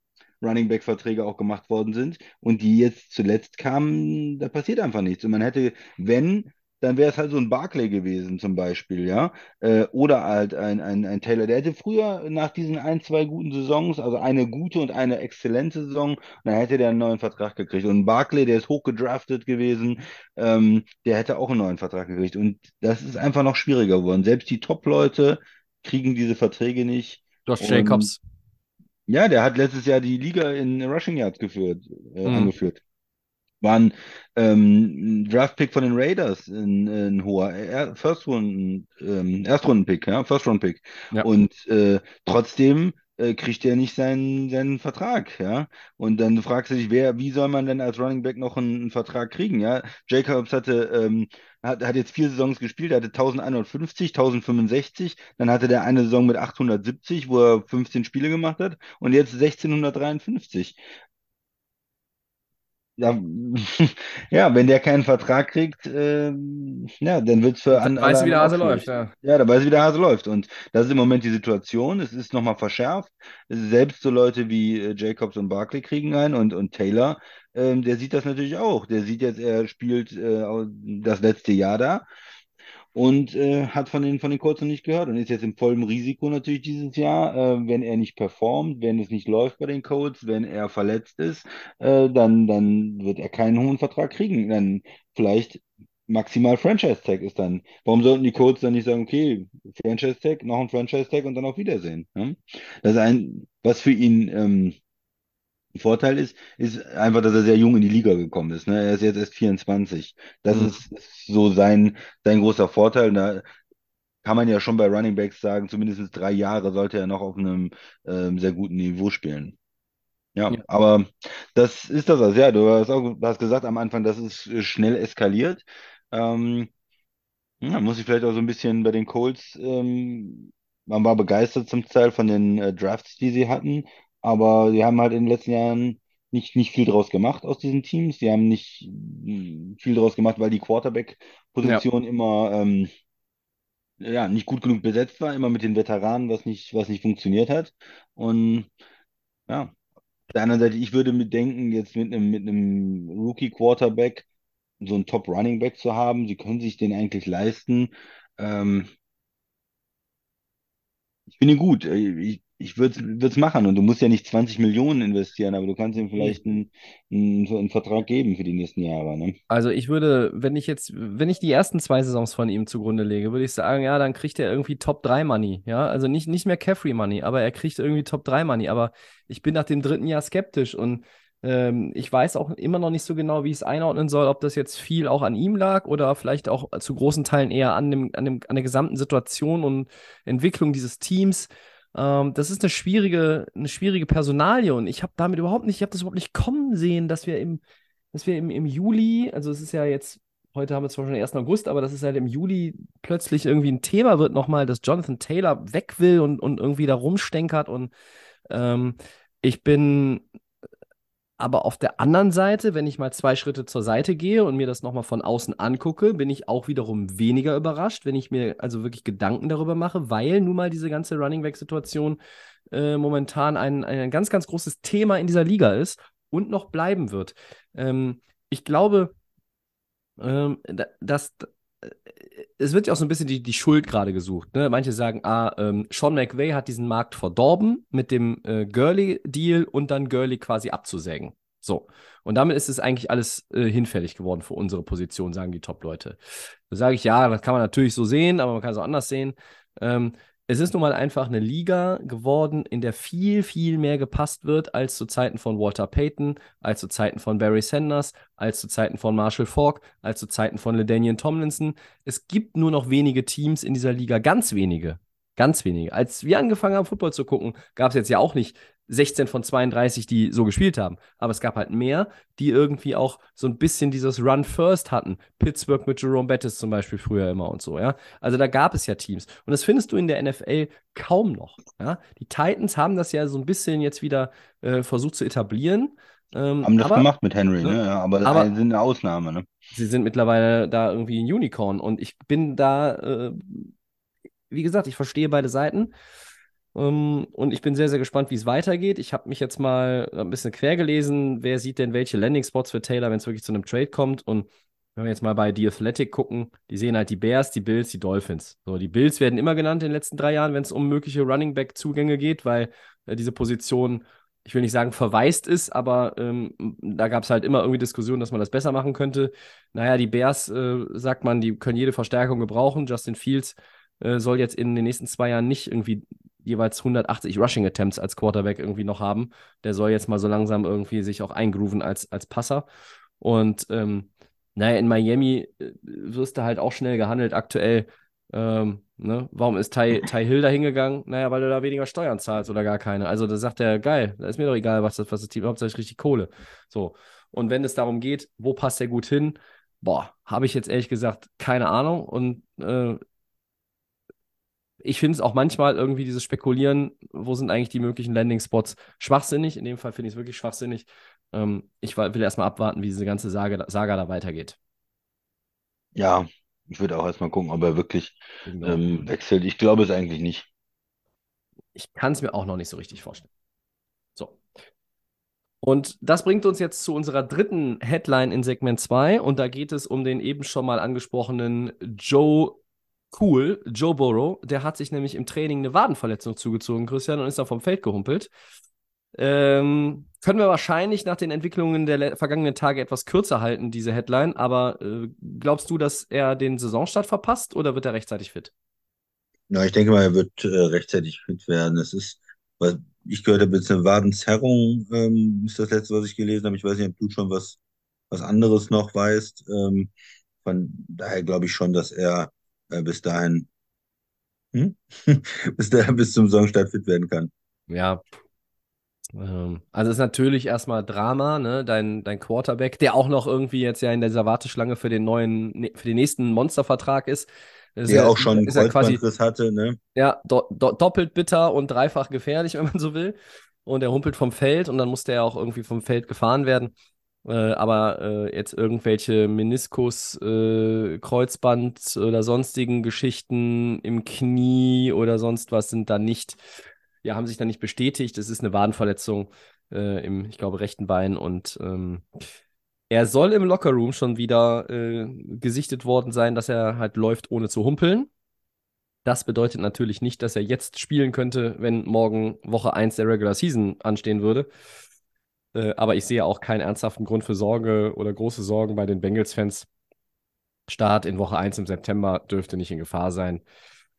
Running Back Verträge auch gemacht worden sind und die jetzt zuletzt kamen, da passiert einfach nichts. Und man hätte, wenn, dann wäre es halt so ein Barclay gewesen zum Beispiel, ja. Äh, oder halt ein, ein, ein Taylor. Der hätte früher nach diesen ein, zwei guten Saisons, also eine gute und eine exzellente Saison, dann hätte der einen neuen Vertrag gekriegt. Und ein Barclay, der ist hochgedraftet gewesen, ähm, der hätte auch einen neuen Vertrag gekriegt. Und das ist einfach noch schwieriger geworden. Selbst die Top-Leute kriegen diese Verträge nicht. Josh Und- Jacobs. Ja, der hat letztes Jahr die Liga in Rushing Yards geführt, äh, Mhm. angeführt. War ein ähm, Draft-Pick von den Raiders, ein, ein hoher er First Runden, ähm, Erstrunden-Pick, ja, First Round Pick. Ja. Und äh, trotzdem äh, kriegt er nicht seinen, seinen Vertrag, ja. Und dann fragst du dich, wer, wie soll man denn als Running Back noch einen, einen Vertrag kriegen, ja? Jacobs hatte, ähm, hat, hat jetzt vier Saisons gespielt, er hatte 1150, 1065, dann hatte der eine Saison mit 870, wo er 15 Spiele gemacht hat, und jetzt 1653. Ja, *laughs* ja, wenn der keinen Vertrag kriegt, ähm, ja, dann wird es für Dann an, weißt du, alle wie der Hase läuft, ja. Ja, da weiß ich, wie der Hase läuft. Und das ist im Moment die Situation. Es ist nochmal verschärft. Selbst so Leute wie äh, Jacobs und Barkley kriegen ein und, und Taylor, ähm, der sieht das natürlich auch. Der sieht jetzt, er spielt äh, das letzte Jahr da und äh, hat von den, von den Colts noch nicht gehört und ist jetzt im vollen Risiko natürlich dieses Jahr. Äh, wenn er nicht performt, wenn es nicht läuft bei den Colts, wenn er verletzt ist, äh, dann, dann wird er keinen hohen Vertrag kriegen. Dann vielleicht maximal Franchise-Tag ist dann. Warum sollten die Colts dann nicht sagen, okay, Franchise-Tag, noch ein Franchise-Tag und dann auf Wiedersehen? Ne? Das ist ein, was für ihn ähm, Vorteil ist, ist einfach, dass er sehr jung in die Liga gekommen ist. Ne? Er ist jetzt erst 24. Das Mhm. ist, ist so sein, sein großer Vorteil. Da kann man ja schon bei Running Backs sagen, zumindest drei Jahre sollte er noch auf einem ähm, sehr guten Niveau spielen. Ja, Ja. aber das ist das. Also, ja, du hast auch du hast gesagt am Anfang, das ist äh, schnell eskaliert. Ähm, ja, muss ich vielleicht auch so ein bisschen bei den Colts, ähm, man war begeistert zum Teil von den äh, Drafts, die sie hatten, aber sie haben halt in den letzten Jahren nicht, nicht viel draus gemacht aus diesen Teams. Sie haben nicht mh, viel draus gemacht, weil die Quarterback-Position immer ähm, ja, nicht gut genug besetzt war, immer mit den Veteranen, was nicht, was nicht funktioniert hat. Und ja, auf der anderen Seite, ich würde mir denken, jetzt mit einem, mit einem Rookie-Quarterback so einen Top-Running-Back zu haben, sie können sich den eigentlich leisten. Ähm, ich finde ihn gut. Ich, ich würde es machen und du musst ja nicht 20 Millionen investieren, aber du kannst ihm vielleicht einen, einen, einen Vertrag geben für die nächsten Jahre. Ne? Also ich würde, wenn ich jetzt, wenn ich die ersten zwei Saisons von ihm zugrunde lege, würde ich sagen, ja, dann kriegt er irgendwie Top 3 Money, ja, also nicht, nicht mehr Caffrey Money, aber er kriegt irgendwie Top 3 Money, aber ich bin nach dem dritten Jahr skeptisch und ähm, ich weiß auch immer noch nicht so genau, wie ich es einordnen soll, ob das jetzt viel auch an ihm lag oder vielleicht auch zu großen Teilen eher an dem, an dem, an der gesamten Situation und Entwicklung dieses Teams. Ähm, das ist eine schwierige, eine schwierige Personalie und ich habe damit überhaupt nicht, ich habe das überhaupt nicht kommen sehen, dass wir im dass wir im, im Juli, also es ist ja jetzt, heute haben wir zwar schon den 1. August, aber dass es halt im Juli plötzlich irgendwie ein Thema wird nochmal, dass Jonathan Taylor weg will und, und irgendwie da rumstenkert und ähm, ich bin aber auf der anderen Seite, wenn ich mal zwei Schritte zur Seite gehe und mir das nochmal von außen angucke, bin ich auch wiederum weniger überrascht, wenn ich mir also wirklich Gedanken darüber mache, weil nun mal diese ganze Running Back-Situation äh, momentan ein, ein ganz, ganz großes Thema in dieser Liga ist und noch bleiben wird. Ähm, ich glaube, ähm, da- dass es wird ja auch so ein bisschen die, die Schuld gerade gesucht. Ne? Manche sagen, ah, ähm, Sean McVay hat diesen Markt verdorben mit dem äh, Gurley-Deal und dann Gurley quasi abzusägen. So. Und damit ist es eigentlich alles äh, hinfällig geworden für unsere Position, sagen die Top-Leute. Da sage ich, ja, das kann man natürlich so sehen, aber man kann es auch anders sehen. Ähm, es ist nun mal einfach eine Liga geworden, in der viel, viel mehr gepasst wird als zu Zeiten von Walter Payton, als zu Zeiten von Barry Sanders, als zu Zeiten von Marshall Falk, als zu Zeiten von LaDainian Tomlinson. Es gibt nur noch wenige Teams in dieser Liga, ganz wenige, ganz wenige. Als wir angefangen haben, Football zu gucken, gab es jetzt ja auch nicht 16 von 32, die so gespielt haben. Aber es gab halt mehr, die irgendwie auch so ein bisschen dieses Run First hatten. Pittsburgh mit Jerome Bettis zum Beispiel früher immer und so, ja. Also da gab es ja Teams. Und das findest du in der NFL kaum noch. Ja? Die Titans haben das ja so ein bisschen jetzt wieder äh, versucht zu etablieren. Ähm, Haben das aber gemacht mit Henry, ne? ne? Ja, aber das Aber- sind eine Ausnahme, ne? sie sind mittlerweile da irgendwie ein Unicorn. Und ich bin da, äh, wie gesagt, ich verstehe beide Seiten. Ähm, und ich bin sehr, sehr gespannt, wie es weitergeht. Ich habe mich jetzt mal ein bisschen quer gelesen, wer sieht denn welche Landing-Spots für Taylor, wenn es wirklich zu einem Trade kommt. Und wenn wir jetzt mal bei The Athletic gucken, die sehen halt die Bears, die Bills, die Dolphins. So, die Bills werden immer genannt in den letzten drei Jahren, wenn es um mögliche Running Back-Zugänge geht, weil äh, diese Position, ich will nicht sagen verwaist ist, aber ähm, da gab es halt immer irgendwie Diskussionen, dass man das besser machen könnte. Naja, die Bears, äh, sagt man, die können jede Verstärkung gebrauchen. Justin Fields äh, soll jetzt in den nächsten zwei Jahren nicht irgendwie jeweils 180 Rushing Attempts als Quarterback irgendwie noch haben. Der soll jetzt mal so langsam irgendwie sich auch eingrooven als, als Passer. Und ähm, naja, in Miami äh, wirst du halt auch schnell gehandelt aktuell. Ähm, ne? Warum ist Ty, Ty Hill da hingegangen? Naja, weil du da weniger Steuern zahlst oder gar keine. Also da sagt er, geil, da ist mir doch egal, was das, was das Team, hauptsächlich richtig Kohle. So. Und wenn es darum geht, wo passt der gut hin? Boah, habe ich jetzt ehrlich gesagt keine Ahnung. Und äh, ich finde es auch manchmal irgendwie dieses Spekulieren, wo sind eigentlich die möglichen Landing-Spots, schwachsinnig. In dem Fall finde ich es wirklich schwachsinnig. Ähm, ich will erstmal abwarten, wie diese ganze Saga, Saga da weitergeht. Ja, ich würde auch erstmal gucken, ob er wirklich ähm, wechselt. Ich glaube es eigentlich nicht. Ich kann es mir auch noch nicht so richtig vorstellen. So. Und das bringt uns jetzt zu unserer dritten Headline in Segment 2. Und da geht es um den eben schon mal angesprochenen Joe Cool, Joe Burrow. Der hat sich nämlich im Training eine Wadenverletzung zugezogen, Christian, und ist dann vom Feld gehumpelt. Ähm, können wir wahrscheinlich nach den Entwicklungen der vergangenen Tage etwas kürzer halten, diese Headline. Aber äh, glaubst du, dass er den Saisonstart verpasst oder wird er rechtzeitig fit? Ja, ich denke mal, er wird äh, rechtzeitig fit werden. Es ist, was ich gehört habe, jetzt eine Wadenzerrung, ähm, ist das letzte, was ich gelesen habe. Ich weiß nicht, ob du schon was, was anderes noch weißt. Ähm, von daher glaube ich schon, dass er äh, bis dahin, hm? *laughs* bis dahin bis zum Saisonstart fit werden kann. Ja, ähm, also es ist natürlich erstmal Drama, ne? Dein, dein Quarterback, der auch noch irgendwie jetzt ja in dieser Warteschlange für den neuen, ne, für den nächsten Monstervertrag ist. Das der ja, auch schon einen Kreuzbandriss hatte, ne? Ja, do, do, doppelt bitter und dreifach gefährlich, *laughs* wenn man so will. Und er humpelt vom Feld und dann musste er auch irgendwie vom Feld gefahren werden. Äh, aber äh, jetzt irgendwelche Meniskus, äh, Kreuzband oder sonstigen Geschichten im Knie oder sonst was sind da nicht ja, haben sich dann nicht bestätigt. Es ist eine Wadenverletzung äh, im, ich glaube, rechten Bein und ähm, er soll im Lockerroom schon wieder äh, gesichtet worden sein, dass er halt läuft, ohne zu humpeln. Das bedeutet natürlich nicht, dass er jetzt spielen könnte, wenn morgen Woche 1 der Regular Season anstehen würde. Äh, aber ich sehe auch keinen ernsthaften Grund für Sorge oder große Sorgen bei den Bengals-Fans. Start in Woche 1 im September dürfte nicht in Gefahr sein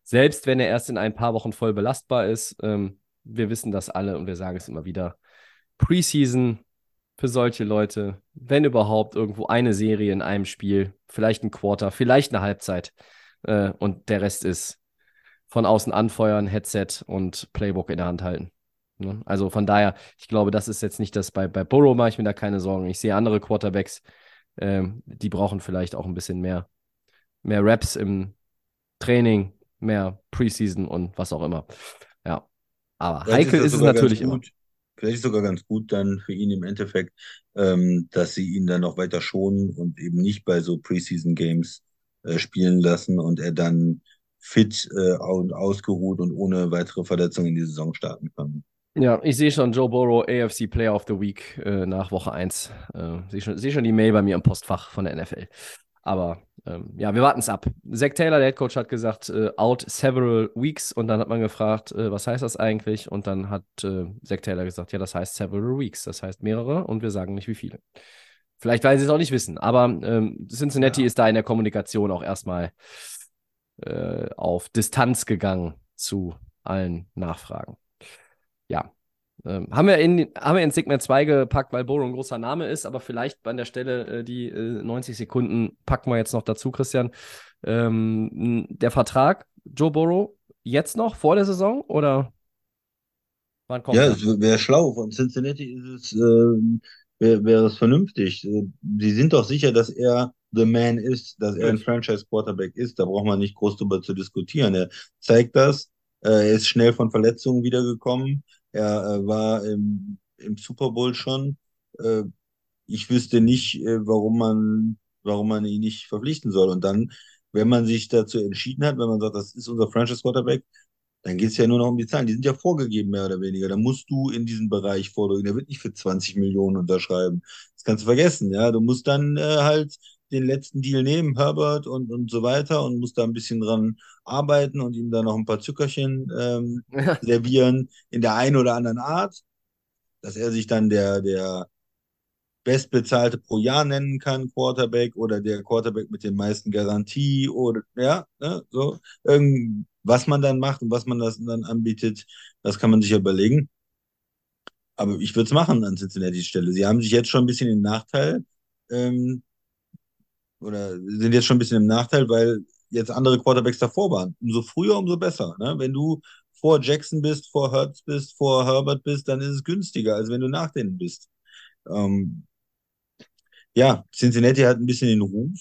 selbst wenn er erst in ein paar Wochen voll belastbar ist, ähm, wir wissen das alle und wir sagen es immer wieder. Preseason für solche Leute, wenn überhaupt, irgendwo eine Serie in einem Spiel, vielleicht ein Quarter, vielleicht eine Halbzeit äh, und der Rest ist von außen anfeuern, Headset und Playbook in der Hand halten. Ne? Also von daher, ich glaube, das ist jetzt nicht das bei, bei Burrow mache ich mir da keine Sorgen. Ich sehe andere Quarterbacks, ähm, die brauchen vielleicht auch ein bisschen mehr, mehr Raps im Training, mehr Preseason und was auch immer. Ja. Aber vielleicht heikel ist, ist es natürlich immer. Vielleicht ist sogar ganz gut dann für ihn im Endeffekt, ähm, dass sie ihn dann noch weiter schonen und eben nicht bei so Preseason Games äh, spielen lassen und er dann fit äh, und ausgeruht und ohne weitere Verletzungen in die Saison starten kann. Ja, ich sehe schon Joe Burrow, AFC Player of the Week äh, nach Woche 1. Äh, sehe schon, seh schon die Mail bei mir im Postfach von der NFL. Aber ähm, ja, wir warten es ab. Zach Taylor, der Head Coach, hat gesagt, äh, out several weeks. Und dann hat man gefragt, äh, was heißt das eigentlich? Und dann hat äh, Zach Taylor gesagt, ja, das heißt several weeks. Das heißt mehrere und wir sagen nicht, wie viele. Vielleicht, weil sie es auch nicht wissen. Aber ähm, Cincinnati ja. ist da in der Kommunikation auch erstmal äh, auf Distanz gegangen zu allen Nachfragen. Ja, ähm, haben, wir in, haben wir in Segment 2 gepackt, weil Boro ein großer Name ist, aber vielleicht an der Stelle äh, die äh, 90 Sekunden packen wir jetzt noch dazu, Christian. Ähm, der Vertrag, Joe Burrow, jetzt noch vor der Saison oder wann kommt Ja, es wäre schlau. Von Cincinnati ist es, äh, wäre wär es vernünftig. Sie sind doch sicher, dass er the man ist, dass er ein Franchise-Quarterback ist. Da braucht man nicht groß drüber zu diskutieren. Er zeigt das. Äh, er ist schnell von Verletzungen wiedergekommen. Er äh, war im, im Super Bowl schon. Äh, ich wüsste nicht, warum man, warum man ihn nicht verpflichten soll. Und dann, wenn man sich dazu entschieden hat, wenn man sagt, das ist unser Franchise Quarterback, dann geht es ja nur noch um die Zahlen. Die sind ja vorgegeben, mehr oder weniger. Da musst du in diesen Bereich vordrücken. Der wird nicht für 20 Millionen unterschreiben. Das kannst du vergessen, ja. Du musst dann äh, halt den letzten Deal nehmen, Herbert und, und so weiter, und muss da ein bisschen dran arbeiten und ihm da noch ein paar Zuckerchen ähm, servieren in der einen oder anderen Art, dass er sich dann der, der bestbezahlte pro Jahr nennen kann, Quarterback, oder der Quarterback mit den meisten Garantie, oder ja, ne, so, irgend, was man dann macht und was man das dann anbietet, das kann man sich überlegen. Aber ich würde es machen an Cincinnati Stelle. Sie haben sich jetzt schon ein bisschen im Nachteil, ähm, oder sind jetzt schon ein bisschen im Nachteil, weil jetzt andere Quarterbacks davor waren. Umso früher, umso besser. Ne? Wenn du vor Jackson bist, vor Hertz bist, vor Herbert bist, dann ist es günstiger, als wenn du nach denen bist. Ähm, ja, Cincinnati hat ein bisschen den Ruf,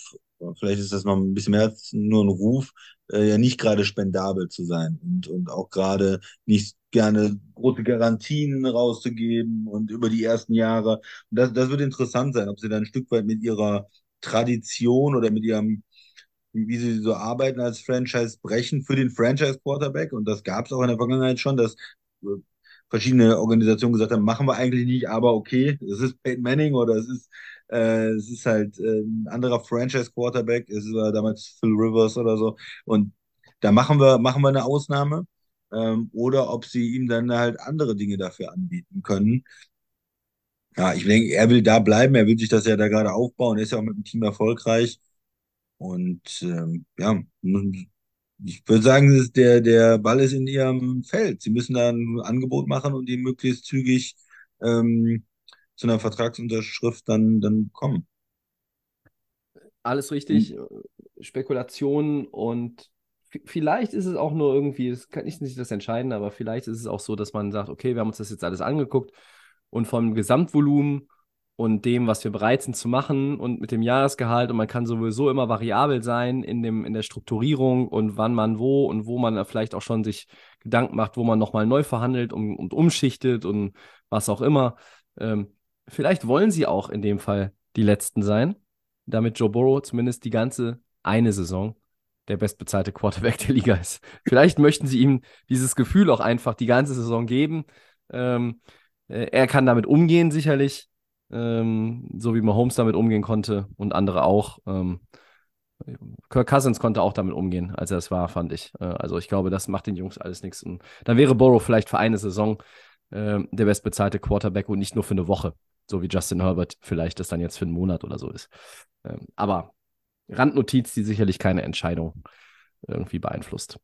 vielleicht ist das noch ein bisschen mehr als nur ein Ruf, äh, ja nicht gerade spendabel zu sein und, und auch gerade nicht gerne große Garantien rauszugeben und über die ersten Jahre. Das, das wird interessant sein, ob sie da ein Stück weit mit ihrer Tradition oder mit ihrem, wie sie so arbeiten als Franchise brechen für den Franchise Quarterback. Und das gab es auch in der Vergangenheit schon, dass äh, verschiedene Organisationen gesagt haben, machen wir eigentlich nicht, aber okay, es ist Peyton Manning oder es ist äh, es ist halt äh, ein anderer Franchise-Quarterback. Es war damals Phil Rivers oder so. Und da machen wir, machen wir eine Ausnahme. Ähm, oder ob sie ihm dann halt andere Dinge dafür anbieten können. Ja, ich denke, er will da bleiben. Er will sich das ja da gerade aufbauen. Er ist ja auch mit dem Team erfolgreich. Und ähm, ja, ich würde sagen, der, der Ball ist in ihrem Feld. Sie müssen da ein Angebot machen und ihn möglichst zügig ähm, zu einer Vertragsunterschrift dann, dann kommen. Alles richtig. Hm. Spekulationen und vielleicht ist es auch nur irgendwie, das kann ich nicht das entscheiden, aber vielleicht ist es auch so, dass man sagt, okay, wir haben uns das jetzt alles angeguckt und vom Gesamtvolumen und dem, was wir bereit sind zu machen und mit dem Jahresgehalt und man kann sowieso immer variabel sein in, dem, in der Strukturierung und wann man wo und wo man vielleicht auch schon sich Gedanken macht, wo man nochmal neu verhandelt und, und umschichtet und was auch immer. Ähm, vielleicht wollen sie auch in dem Fall die Letzten sein, damit Joe Burrow zumindest die ganze eine Saison der bestbezahlte Quarterback der Liga ist. Vielleicht möchten sie ihm dieses Gefühl auch einfach die ganze Saison geben. Ähm, äh, er kann damit umgehen, sicherlich, ähm, so wie Mahomes damit umgehen konnte und andere auch. Ähm, Kirk Cousins konnte auch damit umgehen, als er es war, fand ich. Äh, also ich glaube, das macht den Jungs alles nichts. Und dann wäre Burrow vielleicht für eine Saison äh, der bestbezahlte Quarterback und nicht nur für eine Woche so wie Justin Herbert vielleicht das dann jetzt für einen Monat oder so ist. Ähm, aber Randnotiz, die sicherlich keine Entscheidung irgendwie beeinflusst.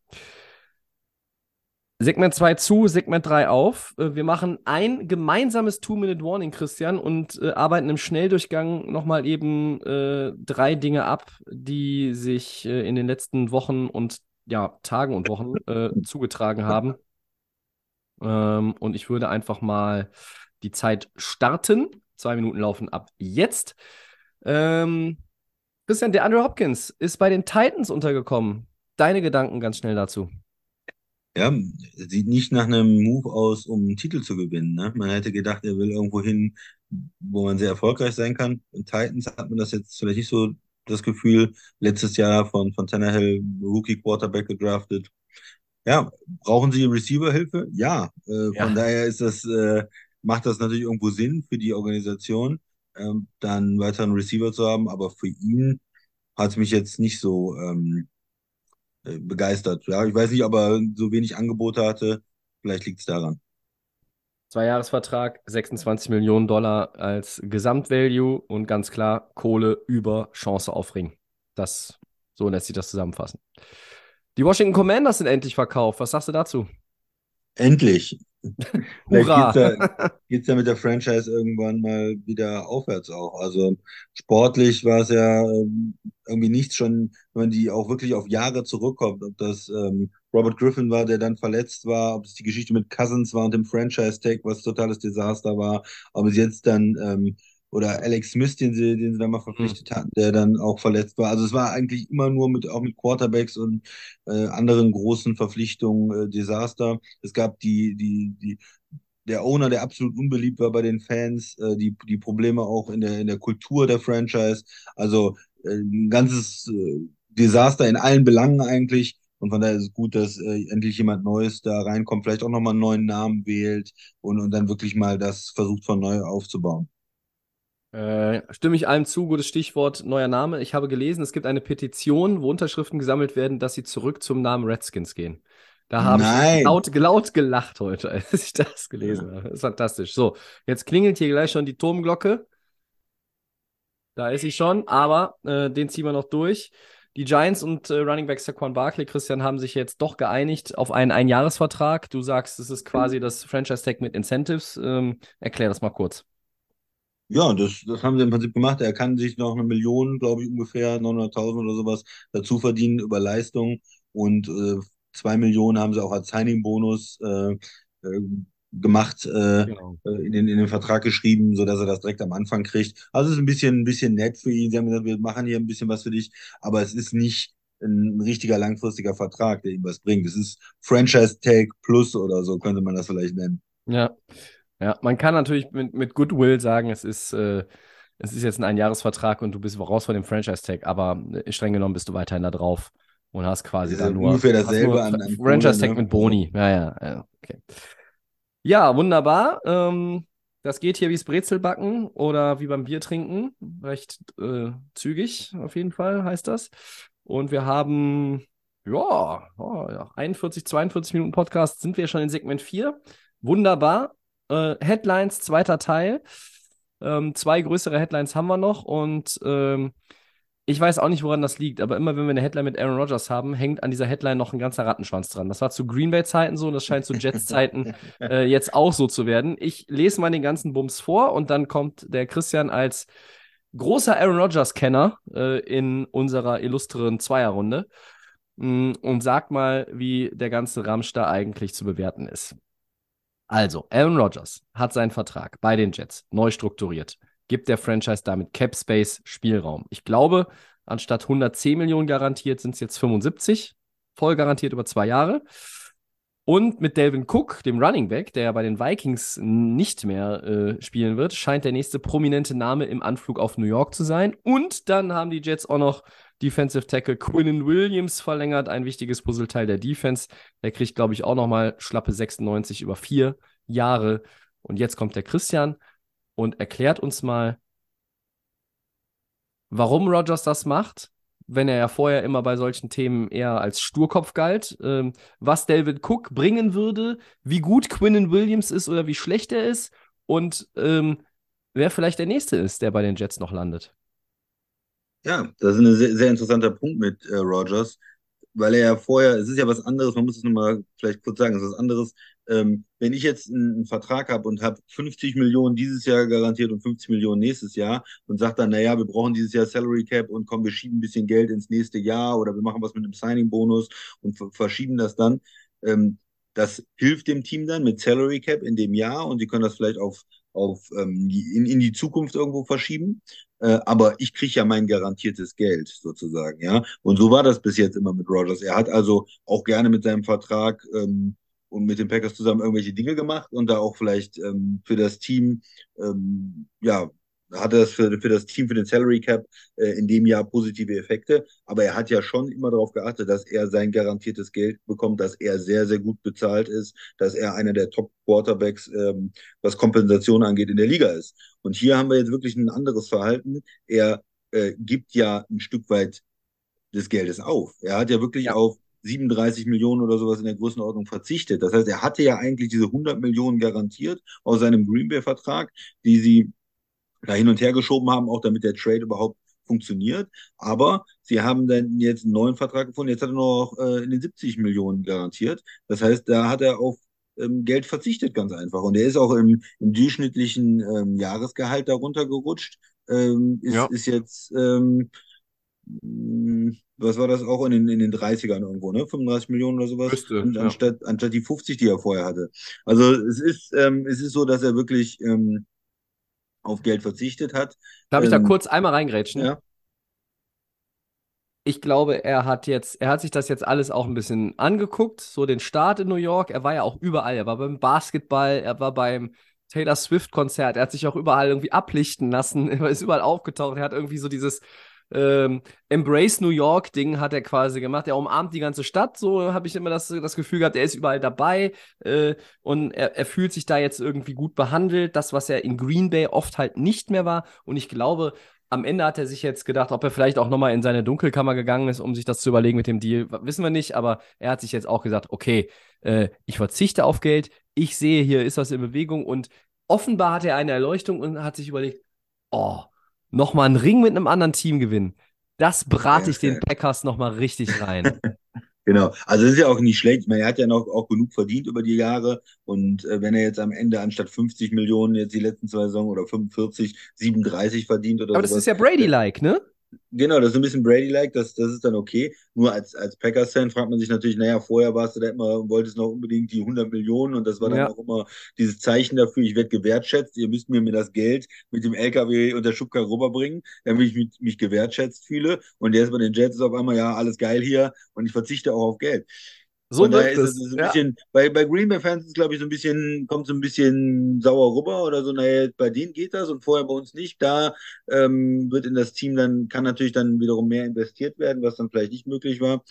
Segment 2 zu, Segment 3 auf. Äh, wir machen ein gemeinsames Two-Minute-Warning, Christian, und äh, arbeiten im Schnelldurchgang nochmal eben äh, drei Dinge ab, die sich äh, in den letzten Wochen und ja, Tagen und Wochen äh, zugetragen haben. Ähm, und ich würde einfach mal die Zeit starten. Zwei Minuten laufen ab jetzt. Ähm, Christian, der Andrew Hopkins ist bei den Titans untergekommen. Deine Gedanken ganz schnell dazu. Ja, sieht nicht nach einem Move aus, um einen Titel zu gewinnen. Ne? Man hätte gedacht, er will irgendwo hin, wo man sehr erfolgreich sein kann. In Titans hat man das jetzt vielleicht nicht so das Gefühl. Letztes Jahr von, von Tannehill Rookie Quarterback gedraftet. Ja, brauchen Sie Receiver-Hilfe? Ja, äh, ja. von daher ist das äh, macht das natürlich irgendwo Sinn für die Organisation, ähm, dann einen weiteren Receiver zu haben, aber für ihn hat es mich jetzt nicht so ähm, äh, begeistert. Ja, ich weiß nicht, ob er so wenig Angebote hatte. Vielleicht liegt es daran. Zweijahresvertrag, 26 Millionen Dollar als Gesamtvalue und ganz klar Kohle über Chance auf Ring. Das, so lässt sich das zusammenfassen. Die Washington Commanders sind endlich verkauft. Was sagst du dazu? Endlich. Hurra! Geht es ja, ja mit der Franchise irgendwann mal wieder aufwärts auch. Also sportlich war es ja ähm, irgendwie nichts schon, wenn man die auch wirklich auf Jahre zurückkommt, ob das ähm, Robert Griffin war, der dann verletzt war, ob es die Geschichte mit Cousins war und dem Franchise-Tag, was totales Desaster war, ob es jetzt dann ähm, oder Alex Smith, den sie, den sie dann mal verpflichtet mhm. hatten, der dann auch verletzt war. Also es war eigentlich immer nur mit, auch mit Quarterbacks und äh, anderen großen Verpflichtungen äh, Desaster. Es gab die, die, die, der Owner, der absolut unbeliebt war bei den Fans, äh, die, die Probleme auch in der, in der Kultur der Franchise. Also äh, ein ganzes äh, Desaster in allen Belangen eigentlich. Und von daher ist es gut, dass äh, endlich jemand Neues da reinkommt, vielleicht auch nochmal einen neuen Namen wählt und, und dann wirklich mal das versucht von neu aufzubauen. Äh, stimme ich allem zu, gutes Stichwort, neuer Name. Ich habe gelesen, es gibt eine Petition, wo Unterschriften gesammelt werden, dass sie zurück zum Namen Redskins gehen. Da habe ich laut, laut gelacht heute, *laughs* als ich das gelesen habe. Das ist fantastisch. So, jetzt klingelt hier gleich schon die Turmglocke. Da ist sie schon, aber äh, den ziehen wir noch durch. Die Giants und äh, Running Back Saquon Barkley, Christian, haben sich jetzt doch geeinigt auf einen Einjahresvertrag. Du sagst, es ist quasi das Franchise-Tag mit Incentives. Ähm, erklär das mal kurz. Ja, das, das haben sie im Prinzip gemacht. Er kann sich noch eine Million, glaube ich, ungefähr 900.000 oder sowas dazu verdienen über Leistung. Und äh, zwei Millionen haben sie auch als Signing-Bonus äh, äh, gemacht, äh, genau. Äh, in, den, in den Vertrag geschrieben, sodass er das direkt am Anfang kriegt. Also es ist ein bisschen, ein bisschen nett für ihn. Sie haben gesagt, wir machen hier ein bisschen was für dich, aber es ist nicht ein richtiger langfristiger Vertrag, der ihm was bringt. Es ist Franchise Tag Plus oder so, könnte man das vielleicht nennen. Ja. Ja, man kann natürlich mit, mit Goodwill sagen, es ist, äh, es ist jetzt ein Einjahresvertrag und du bist raus von dem Franchise-Tag, aber äh, streng genommen bist du weiterhin da drauf und hast quasi da nur, ungefähr dasselbe an, an Franchise-Tag ne? mit Boni. Ja, ja, ja, okay. Ja, wunderbar. Ähm, das geht hier wie das Brezelbacken oder wie beim Bier trinken. Recht äh, zügig, auf jeden Fall heißt das. Und wir haben, ja, oh, ja, 41, 42 Minuten Podcast sind wir schon in Segment 4. Wunderbar. Äh, Headlines, zweiter Teil. Ähm, zwei größere Headlines haben wir noch und ähm, ich weiß auch nicht, woran das liegt, aber immer wenn wir eine Headline mit Aaron Rodgers haben, hängt an dieser Headline noch ein ganzer Rattenschwanz dran. Das war zu Green Bay-Zeiten so und das scheint zu Jets-Zeiten *laughs* äh, jetzt auch so zu werden. Ich lese mal den ganzen Bums vor und dann kommt der Christian als großer Aaron Rodgers-Kenner äh, in unserer illustren Zweierrunde mh, mm, und sagt mal, wie der ganze Ramsch da eigentlich zu bewerten ist. Also, Aaron Rodgers hat seinen Vertrag bei den Jets neu strukturiert, gibt der Franchise damit Cap Space Spielraum. Ich glaube, anstatt 110 Millionen garantiert sind es jetzt 75, voll garantiert über zwei Jahre. Und mit Delvin Cook, dem Running Back, der ja bei den Vikings nicht mehr äh, spielen wird, scheint der nächste prominente Name im Anflug auf New York zu sein. Und dann haben die Jets auch noch Defensive Tackle Quinnen Williams verlängert, ein wichtiges Puzzleteil der Defense. Der kriegt, glaube ich, auch nochmal schlappe 96 über vier Jahre. Und jetzt kommt der Christian und erklärt uns mal, warum Rogers das macht, wenn er ja vorher immer bei solchen Themen eher als Sturkopf galt, ähm, was David Cook bringen würde, wie gut Quinnen Williams ist oder wie schlecht er ist und ähm, wer vielleicht der Nächste ist, der bei den Jets noch landet. Ja, das ist ein sehr, sehr interessanter Punkt mit äh, Rogers, weil er ja vorher, es ist ja was anderes, man muss es nochmal vielleicht kurz sagen, es ist was anderes. Ähm, wenn ich jetzt einen, einen Vertrag habe und habe 50 Millionen dieses Jahr garantiert und 50 Millionen nächstes Jahr und sage dann, naja, wir brauchen dieses Jahr Salary Cap und komm, wir schieben ein bisschen Geld ins nächste Jahr oder wir machen was mit einem Signing-Bonus und verschieben das dann. Ähm, das hilft dem Team dann mit Salary Cap in dem Jahr und die können das vielleicht auf auf ähm, in, in die Zukunft irgendwo verschieben. Äh, aber ich kriege ja mein garantiertes Geld sozusagen, ja. Und so war das bis jetzt immer mit Rogers. Er hat also auch gerne mit seinem Vertrag ähm, und mit den Packers zusammen irgendwelche Dinge gemacht und da auch vielleicht ähm, für das Team ähm, ja hatte das für, für das Team, für den Salary Cap äh, in dem Jahr positive Effekte. Aber er hat ja schon immer darauf geachtet, dass er sein garantiertes Geld bekommt, dass er sehr, sehr gut bezahlt ist, dass er einer der Top-Quarterbacks, ähm, was Kompensation angeht, in der Liga ist. Und hier haben wir jetzt wirklich ein anderes Verhalten. Er äh, gibt ja ein Stück weit des Geldes auf. Er hat ja wirklich ja. auf 37 Millionen oder sowas in der Größenordnung verzichtet. Das heißt, er hatte ja eigentlich diese 100 Millionen garantiert aus seinem Green Bay-Vertrag, die sie da hin und her geschoben haben, auch damit der Trade überhaupt funktioniert. Aber sie haben dann jetzt einen neuen Vertrag gefunden. Jetzt hat er noch äh, in den 70 Millionen garantiert. Das heißt, da hat er auf ähm, Geld verzichtet, ganz einfach. Und er ist auch im, im durchschnittlichen ähm, Jahresgehalt darunter gerutscht. Ähm, ist, ja. ist jetzt, ähm, was war das auch in den, in den 30ern irgendwo, ne? 35 Millionen oder sowas. Müsste, Und anstatt, ja. anstatt die 50, die er vorher hatte. Also es ist, ähm, es ist so, dass er wirklich ähm, auf Geld verzichtet hat. Darf ich da ähm, kurz einmal reingrätschen? Ja. Ich glaube, er hat jetzt, er hat sich das jetzt alles auch ein bisschen angeguckt, so den Start in New York. Er war ja auch überall. Er war beim Basketball, er war beim Taylor Swift-Konzert, er hat sich auch überall irgendwie ablichten lassen, *laughs* er ist überall aufgetaucht. Er hat irgendwie so dieses ähm, Embrace New York Ding hat er quasi gemacht. Er umarmt die ganze Stadt, so habe ich immer das, das Gefühl gehabt, er ist überall dabei äh, und er, er fühlt sich da jetzt irgendwie gut behandelt. Das, was er in Green Bay oft halt nicht mehr war. Und ich glaube, am Ende hat er sich jetzt gedacht, ob er vielleicht auch nochmal in seine Dunkelkammer gegangen ist, um sich das zu überlegen mit dem Deal. Wissen wir nicht, aber er hat sich jetzt auch gesagt, okay, äh, ich verzichte auf Geld, ich sehe, hier ist was in Bewegung und offenbar hat er eine Erleuchtung und hat sich überlegt, oh, nochmal einen Ring mit einem anderen Team gewinnen. Das brate ich den Packers nochmal richtig rein. *laughs* Genau, also das ist ja auch nicht schlecht. Ich meine, er hat ja noch auch genug verdient über die Jahre und äh, wenn er jetzt am Ende anstatt 50 Millionen jetzt die letzten zwei Saison oder 45, 37 verdient oder Aber das ist ja Brady-like, ne? Genau, das ist ein bisschen Brady-like, das, das ist dann okay. Nur als, als Packers-Fan fragt man sich natürlich, naja, vorher warst du da immer, wolltest noch unbedingt die 100 Millionen und das war dann ja. auch immer dieses Zeichen dafür, ich werde gewertschätzt, ihr müsst mir mir das Geld mit dem LKW und der Schubkarre rüberbringen, damit ich mich, mich gewertschätzt fühle. Und jetzt bei den Jets ist auf einmal, ja, alles geil hier und ich verzichte auch auf Geld. So wirkt es. es ja. bisschen, bei, bei Green Bay Fans ist glaube ich so ein bisschen, kommt so ein bisschen sauer rüber oder so, naja, bei denen geht das und vorher bei uns nicht. Da ähm, wird in das Team dann, kann natürlich dann wiederum mehr investiert werden, was dann vielleicht nicht möglich war.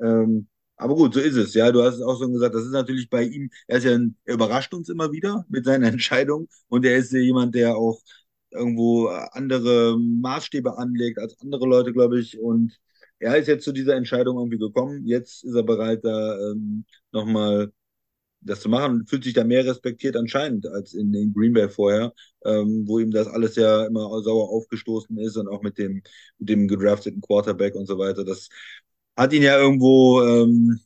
Ähm, aber gut, so ist es. Ja, du hast es auch schon gesagt, das ist natürlich bei ihm, er ist ja, ein, er überrascht uns immer wieder mit seiner *laughs* Entscheidung und er ist ja jemand, der auch irgendwo andere Maßstäbe anlegt als andere Leute, glaube ich. Und er ist jetzt zu dieser Entscheidung irgendwie gekommen. Jetzt ist er bereit, da ähm, nochmal das zu machen. Fühlt sich da mehr respektiert anscheinend als in, in Green Bay vorher, ähm, wo ihm das alles ja immer sauer aufgestoßen ist und auch mit dem, mit dem gedrafteten Quarterback und so weiter. Das hat ihn ja irgendwo, ähm,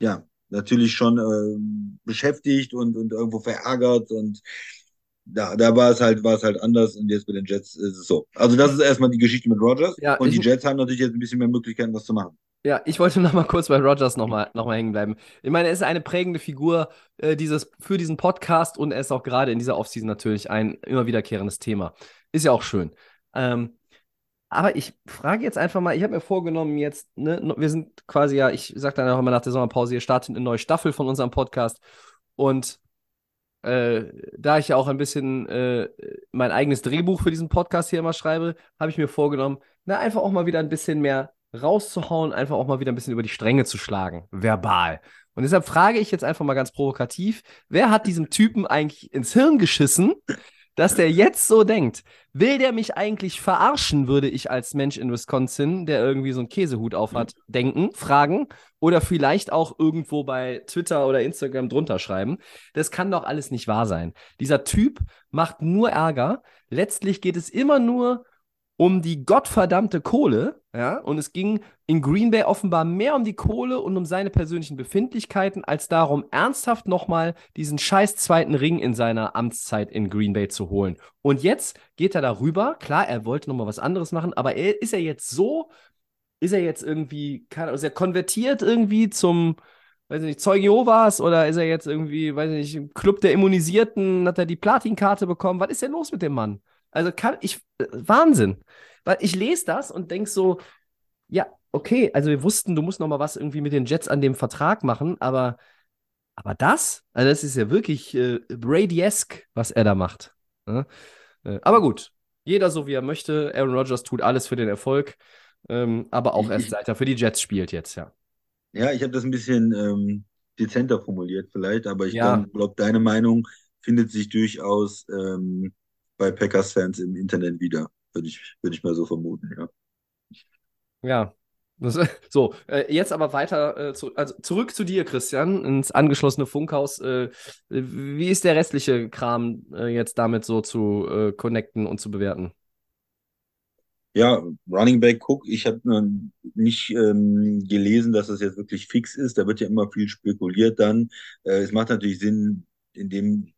ja, natürlich schon ähm, beschäftigt und, und irgendwo verärgert und da, da war es halt, war es halt anders und jetzt mit den Jets ist es so. Also das ist erstmal die Geschichte mit Rogers ja, und die Jets haben natürlich jetzt ein bisschen mehr Möglichkeiten, was zu machen. Ja, ich wollte noch mal kurz bei Rogers noch mal, noch mal hängen bleiben. Ich meine, er ist eine prägende Figur äh, dieses, für diesen Podcast und er ist auch gerade in dieser Offseason natürlich ein immer wiederkehrendes Thema. Ist ja auch schön. Ähm, aber ich frage jetzt einfach mal, ich habe mir vorgenommen, jetzt, ne, wir sind quasi ja, ich sage dann auch immer nach der Sommerpause, ihr startet eine neue Staffel von unserem Podcast und äh, da ich ja auch ein bisschen äh, mein eigenes Drehbuch für diesen Podcast hier immer schreibe, habe ich mir vorgenommen, na, einfach auch mal wieder ein bisschen mehr rauszuhauen, einfach auch mal wieder ein bisschen über die Stränge zu schlagen, verbal. Und deshalb frage ich jetzt einfach mal ganz provokativ, wer hat diesem Typen eigentlich ins Hirn geschissen, dass der jetzt so denkt. Will der mich eigentlich verarschen, würde ich als Mensch in Wisconsin, der irgendwie so einen Käsehut aufhat, mhm. denken, fragen oder vielleicht auch irgendwo bei Twitter oder Instagram drunter schreiben. Das kann doch alles nicht wahr sein. Dieser Typ macht nur Ärger. Letztlich geht es immer nur um die gottverdammte Kohle, ja, und es ging in Green Bay offenbar mehr um die Kohle und um seine persönlichen Befindlichkeiten, als darum, ernsthaft nochmal diesen scheiß zweiten Ring in seiner Amtszeit in Green Bay zu holen. Und jetzt geht er darüber, klar, er wollte nochmal was anderes machen, aber er, ist er jetzt so, ist er jetzt irgendwie, keine, ist er konvertiert irgendwie zum, weiß nicht, Zeuge Jehovas oder ist er jetzt irgendwie, weiß nicht, im Club der Immunisierten, hat er die Platinkarte bekommen? Was ist denn los mit dem Mann? Also kann ich, äh, Wahnsinn. Weil ich lese das und denke so, ja, okay, also wir wussten, du musst noch mal was irgendwie mit den Jets an dem Vertrag machen, aber, aber das, also das ist ja wirklich äh, Brady-esque, was er da macht. Ne? Äh, aber gut, jeder so wie er möchte. Aaron Rodgers tut alles für den Erfolg, ähm, aber auch erst seit er für die Jets spielt jetzt, ja. Ja, ich habe das ein bisschen ähm, dezenter formuliert vielleicht, aber ich ja. glaube, deine Meinung findet sich durchaus ähm, bei Packers-Fans im Internet wieder, würde ich, würd ich mal so vermuten, ja. Ja. Das, *laughs* so, äh, jetzt aber weiter, äh, zu, also zurück zu dir, Christian, ins angeschlossene Funkhaus. Äh, wie ist der restliche Kram jetzt damit so zu connecten und zu bewerten? Ja, Running Back Cook, ich habe nicht ähm, gelesen, dass das jetzt wirklich fix ist. Da wird ja immer viel spekuliert dann. Es macht natürlich Sinn, in dem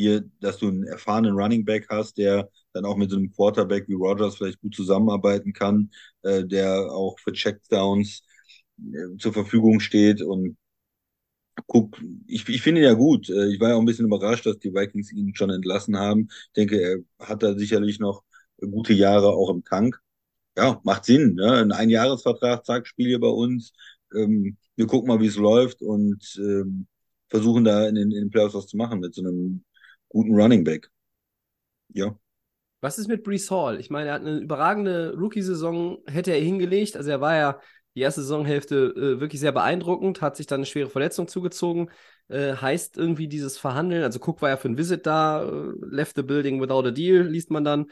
hier, dass du einen erfahrenen Running Back hast, der dann auch mit so einem Quarterback wie Rogers vielleicht gut zusammenarbeiten kann, äh, der auch für Checkdowns äh, zur Verfügung steht und guck, ich, ich finde ihn ja gut. Äh, ich war ja auch ein bisschen überrascht, dass die Vikings ihn schon entlassen haben. Ich denke, er hat da sicherlich noch gute Jahre auch im Tank. Ja, macht Sinn. Ne? Ein Einjahresvertrag, zack, Spiel hier bei uns. Ähm, wir gucken mal, wie es läuft und ähm, versuchen da in den, in den Playoffs was zu machen mit so einem guten Running Back. Ja. Was ist mit Brees Hall? Ich meine, er hat eine überragende Rookie-Saison, hätte er hingelegt. Also er war ja die erste Saisonhälfte äh, wirklich sehr beeindruckend, hat sich dann eine schwere Verletzung zugezogen. Äh, heißt irgendwie dieses Verhandeln, also Cook war ja für ein Visit da, äh, left the building without a deal, liest man dann.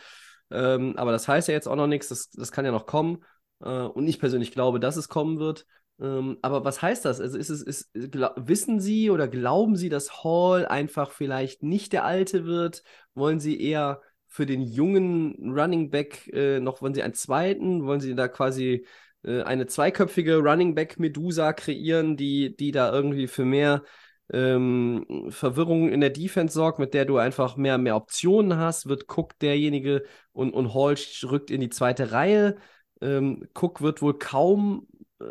Ähm, aber das heißt ja jetzt auch noch nichts, das, das kann ja noch kommen. Äh, und ich persönlich glaube, dass es kommen wird. Ähm, aber was heißt das? Also ist es, ist, wissen Sie oder glauben Sie, dass Hall einfach vielleicht nicht der Alte wird? Wollen Sie eher für den jungen Running Back äh, noch, wollen Sie einen zweiten? Wollen Sie da quasi äh, eine zweiköpfige Running Back Medusa kreieren, die, die da irgendwie für mehr ähm, Verwirrung in der Defense sorgt, mit der du einfach mehr, mehr Optionen hast, wird Cook derjenige und, und Hall rückt in die zweite Reihe. Ähm, Cook wird wohl kaum äh,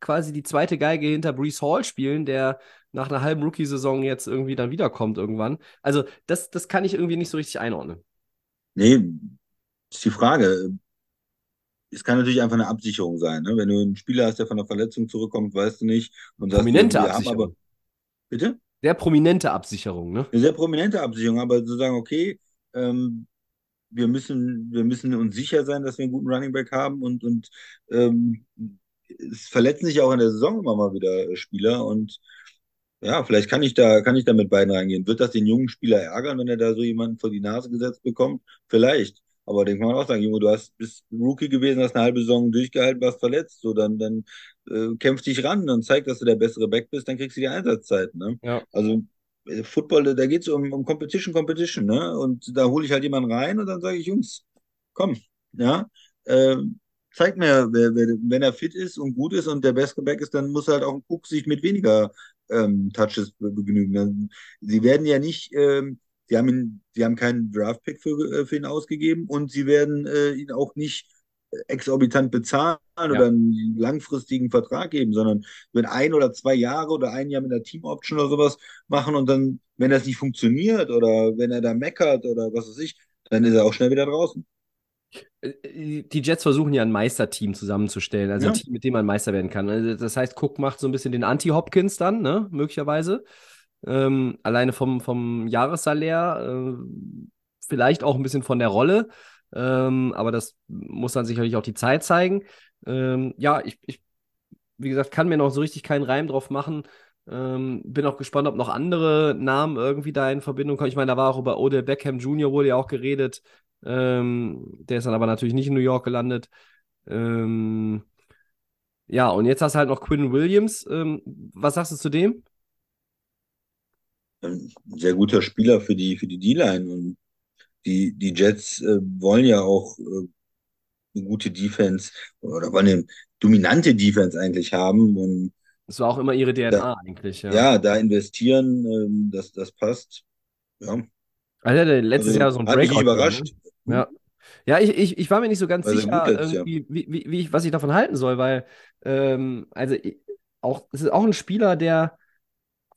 quasi die zweite Geige hinter Brees Hall spielen, der nach einer halben Rookie-Saison jetzt irgendwie dann wiederkommt irgendwann. Also das, das kann ich irgendwie nicht so richtig einordnen. Nee, ist die Frage. Es kann natürlich einfach eine Absicherung sein. Ne? Wenn du einen Spieler hast, der von einer Verletzung zurückkommt, weißt du nicht. Und Prominente sagst, Absicherung. Aber, bitte? Sehr prominente Absicherung, ne? Eine sehr prominente Absicherung, aber zu sagen, okay, ähm, wir müssen, wir müssen uns sicher sein, dass wir einen guten Running Back haben und, und ähm, es verletzen sich auch in der Saison immer mal wieder Spieler und ja, vielleicht kann ich da, kann ich da mit beiden reingehen. Wird das den jungen Spieler ärgern, wenn er da so jemanden vor die Nase gesetzt bekommt? Vielleicht. Aber den kann man auch sagen, Junge, du hast, bist Rookie gewesen, hast eine halbe Saison durchgehalten, warst verletzt, so dann, dann äh, kämpf dich ran und zeig, dass du der bessere Back bist, dann kriegst du die Einsatzzeit. Ne? Ja. Also äh, Football, da geht es um, um Competition, Competition, ne? Und da hole ich halt jemanden rein und dann sage ich, Jungs, komm, ja, äh, zeig mir, wer, wer, wenn er fit ist und gut ist und der beste Back ist, dann muss halt auch ein Cook sich mit weniger ähm, Touches begnügen. Sie werden ja nicht, ähm, sie haben ihn, sie haben keinen Draft-Pick für, äh, für ihn ausgegeben und sie werden äh, ihn auch nicht exorbitant bezahlen ja. oder einen langfristigen Vertrag geben, sondern wenn ein oder zwei Jahre oder ein Jahr mit einer Team-Option oder sowas machen und dann, wenn das nicht funktioniert oder wenn er da meckert oder was weiß ich, dann ist er auch schnell wieder draußen. Äh, die Jets versuchen ja ein Meisterteam zusammenzustellen, also ja. ein Team, mit dem man Meister werden kann. Also das heißt, Cook macht so ein bisschen den Anti-Hopkins dann, ne, möglicherweise. Ähm, alleine vom, vom Jahressalär, äh, vielleicht auch ein bisschen von der Rolle. Ähm, aber das muss dann sicherlich auch die Zeit zeigen. Ähm, ja, ich, ich, wie gesagt, kann mir noch so richtig keinen Reim drauf machen. Ähm, bin auch gespannt, ob noch andere Namen irgendwie da in Verbindung kommen. Ich meine, da war auch über Odell Beckham Jr. wurde ja auch geredet. Ähm, der ist dann aber natürlich nicht in New York gelandet. Ähm, ja, und jetzt hast du halt noch Quinn Williams. Ähm, was sagst du zu dem? Ein sehr guter Spieler für die, für die D-Line. Und die, die Jets äh, wollen ja auch äh, eine gute Defense oder wollen eine dominante Defense eigentlich haben. Und das war auch immer ihre DNA da, eigentlich. Ja. ja, da investieren, ähm, das, das passt. Ja. Also, letztes also, Jahr so ein Breakout. Hat mich überrascht. Ne? Ja. Ja, ich, ich, ich war mir nicht so ganz sicher, ist, ja. wie, wie, wie ich, was ich davon halten soll, weil ähm, also auch, es ist auch ein Spieler, der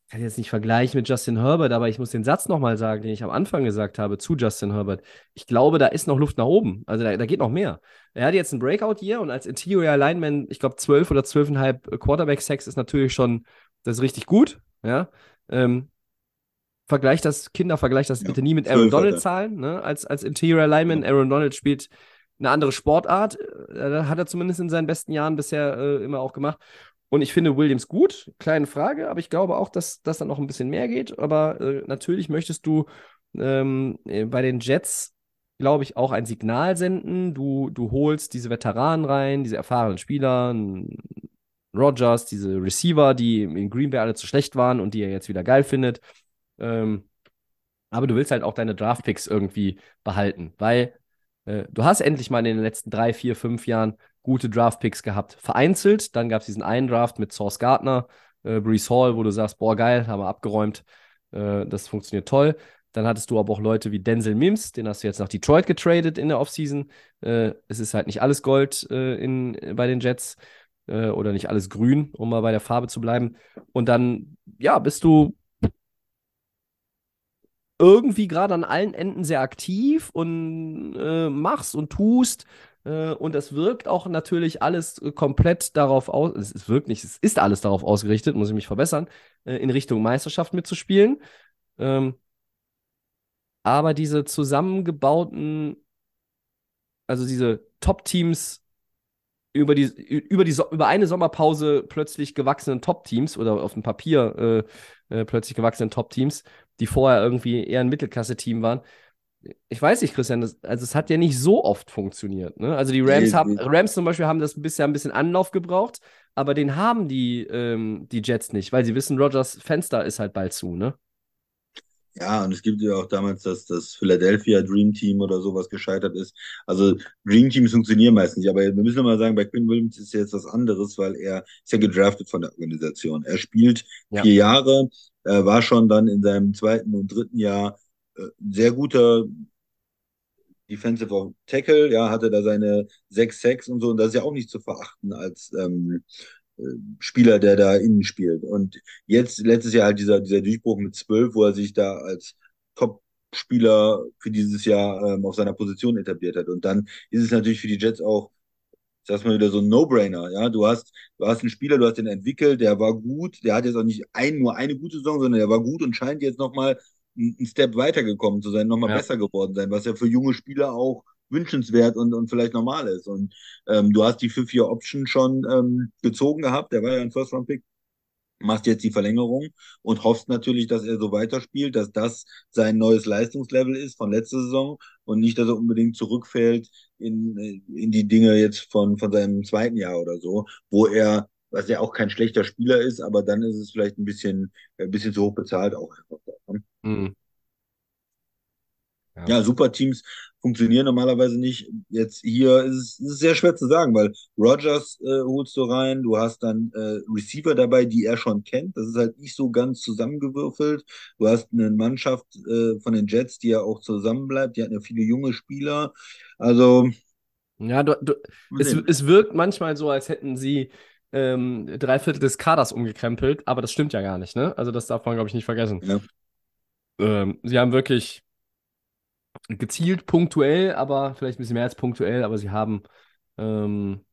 kann jetzt nicht vergleichen mit Justin Herbert, aber ich muss den Satz nochmal sagen, den ich am Anfang gesagt habe zu Justin Herbert. Ich glaube, da ist noch Luft nach oben. Also da, da geht noch mehr. Er hat jetzt ein Breakout hier und als Interior Lineman, ich glaube, 12 oder 12,5 Quarterback-Sex ist natürlich schon, das ist richtig gut. Ja. Ähm, vergleicht das, Kinder, vergleicht das ja, bitte nie mit Aaron Donald-Zahlen. Ne? Als, als Interior Lineman, Aaron Donald spielt eine andere Sportart. Äh, hat er zumindest in seinen besten Jahren bisher äh, immer auch gemacht. Und ich finde Williams gut, kleine Frage, aber ich glaube auch, dass das dann noch ein bisschen mehr geht. Aber äh, natürlich möchtest du ähm, äh, bei den Jets, glaube ich, auch ein Signal senden. Du, du holst diese Veteranen rein, diese erfahrenen Spieler, Rogers, diese Receiver, die in Green Bay alle zu schlecht waren und die er jetzt wieder geil findet. Ähm, aber du willst halt auch deine Draftpicks irgendwie behalten, weil äh, du hast endlich mal in den letzten drei, vier, fünf Jahren gute Draftpicks gehabt. Vereinzelt, dann gab es diesen einen Draft mit Source Gardner, äh, Brees Hall, wo du sagst, boah, geil, haben wir abgeräumt, äh, das funktioniert toll. Dann hattest du aber auch Leute wie Denzel Mims, den hast du jetzt nach Detroit getradet in der Offseason. Äh, es ist halt nicht alles Gold äh, in, bei den Jets äh, oder nicht alles grün, um mal bei der Farbe zu bleiben. Und dann, ja, bist du irgendwie gerade an allen Enden sehr aktiv und äh, machst und tust. Äh, und das wirkt auch natürlich alles komplett darauf aus, es wirkt nicht, es ist alles darauf ausgerichtet, muss ich mich verbessern, äh, in Richtung Meisterschaft mitzuspielen. Ähm, aber diese zusammengebauten, also diese Top-Teams über, die, über, die, über eine Sommerpause plötzlich gewachsenen Top-Teams oder auf dem Papier äh, äh, plötzlich gewachsenen Top-Teams, die vorher irgendwie eher ein Mittelklasse-Team waren. Ich weiß nicht, Christian, das, also es hat ja nicht so oft funktioniert. Ne? Also die Rams, haben, Rams zum Beispiel haben das bisher ein bisschen Anlauf gebraucht, aber den haben die, ähm, die Jets nicht, weil sie wissen, Rogers Fenster ist halt bald zu, ne? Ja, und es gibt ja auch damals das, das Philadelphia Dream Team oder sowas gescheitert ist. Also Dream Teams funktionieren meistens nicht, aber wir müssen mal sagen, bei Quinn Williams ist jetzt was anderes, weil er ist ja gedraftet von der Organisation. Er spielt ja. vier Jahre, äh, war schon dann in seinem zweiten und dritten Jahr äh, sehr guter Defensive Tackle, ja, hatte da seine sechs Sacks und so, und das ist ja auch nicht zu verachten als ähm, Spieler, der da innen spielt. Und jetzt, letztes Jahr halt dieser, dieser Durchbruch mit zwölf, wo er sich da als Top-Spieler für dieses Jahr ähm, auf seiner Position etabliert hat. Und dann ist es natürlich für die Jets auch, sag mal wieder so ein No-Brainer. Ja, du hast, du hast einen Spieler, du hast den entwickelt, der war gut, der hat jetzt auch nicht ein, nur eine gute Saison, sondern der war gut und scheint jetzt nochmal einen Step weitergekommen zu sein, nochmal ja. besser geworden sein, was ja für junge Spieler auch wünschenswert und, und vielleicht normal ist. Und ähm, du hast die für vier Option schon ähm, gezogen gehabt, der war ja ein First-Round-Pick, machst jetzt die Verlängerung und hoffst natürlich, dass er so weiterspielt, dass das sein neues Leistungslevel ist von letzter Saison und nicht, dass er unbedingt zurückfällt in, in die Dinge jetzt von, von seinem zweiten Jahr oder so, wo er, was ja auch kein schlechter Spieler ist, aber dann ist es vielleicht ein bisschen, ein bisschen zu hoch bezahlt auch. Ne? Mhm. Ja. ja, super Teams funktionieren normalerweise nicht. Jetzt hier ist es, sehr schwer zu sagen, weil Rogers äh, holst du rein, du hast dann äh, Receiver dabei, die er schon kennt. Das ist halt nicht so ganz zusammengewürfelt. Du hast eine Mannschaft äh, von den Jets, die ja auch zusammenbleibt. Die hat ja viele junge Spieler. Also. Ja, du, du, es, es wirkt manchmal so, als hätten sie ähm, drei Viertel des Kaders umgekrempelt, aber das stimmt ja gar nicht, ne? Also das darf man, glaube ich, nicht vergessen. Ja. Ähm, sie haben wirklich gezielt punktuell, aber vielleicht ein bisschen mehr als punktuell, aber sie haben ähm,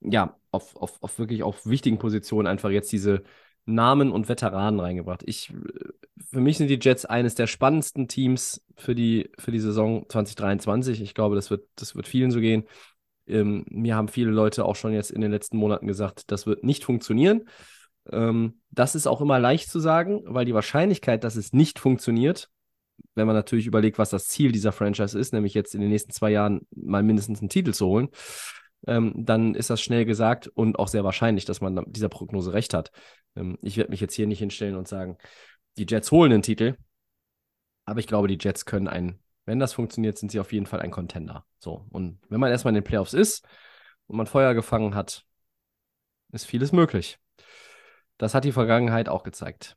ja auf, auf, auf wirklich auf wichtigen Positionen einfach jetzt diese Namen und Veteranen reingebracht. Ich, für mich sind die Jets eines der spannendsten Teams für die, für die Saison 2023. Ich glaube, das wird, das wird vielen so gehen. Ähm, mir haben viele Leute auch schon jetzt in den letzten Monaten gesagt, das wird nicht funktionieren. Ähm, das ist auch immer leicht zu sagen, weil die Wahrscheinlichkeit, dass es nicht funktioniert, wenn man natürlich überlegt, was das Ziel dieser Franchise ist, nämlich jetzt in den nächsten zwei Jahren mal mindestens einen Titel zu holen, ähm, dann ist das schnell gesagt und auch sehr wahrscheinlich, dass man dieser Prognose recht hat. Ähm, ich werde mich jetzt hier nicht hinstellen und sagen, die Jets holen den Titel, aber ich glaube, die Jets können ein, wenn das funktioniert, sind sie auf jeden Fall ein Contender. So, und wenn man erstmal in den Playoffs ist und man Feuer gefangen hat, ist vieles möglich. Das hat die Vergangenheit auch gezeigt.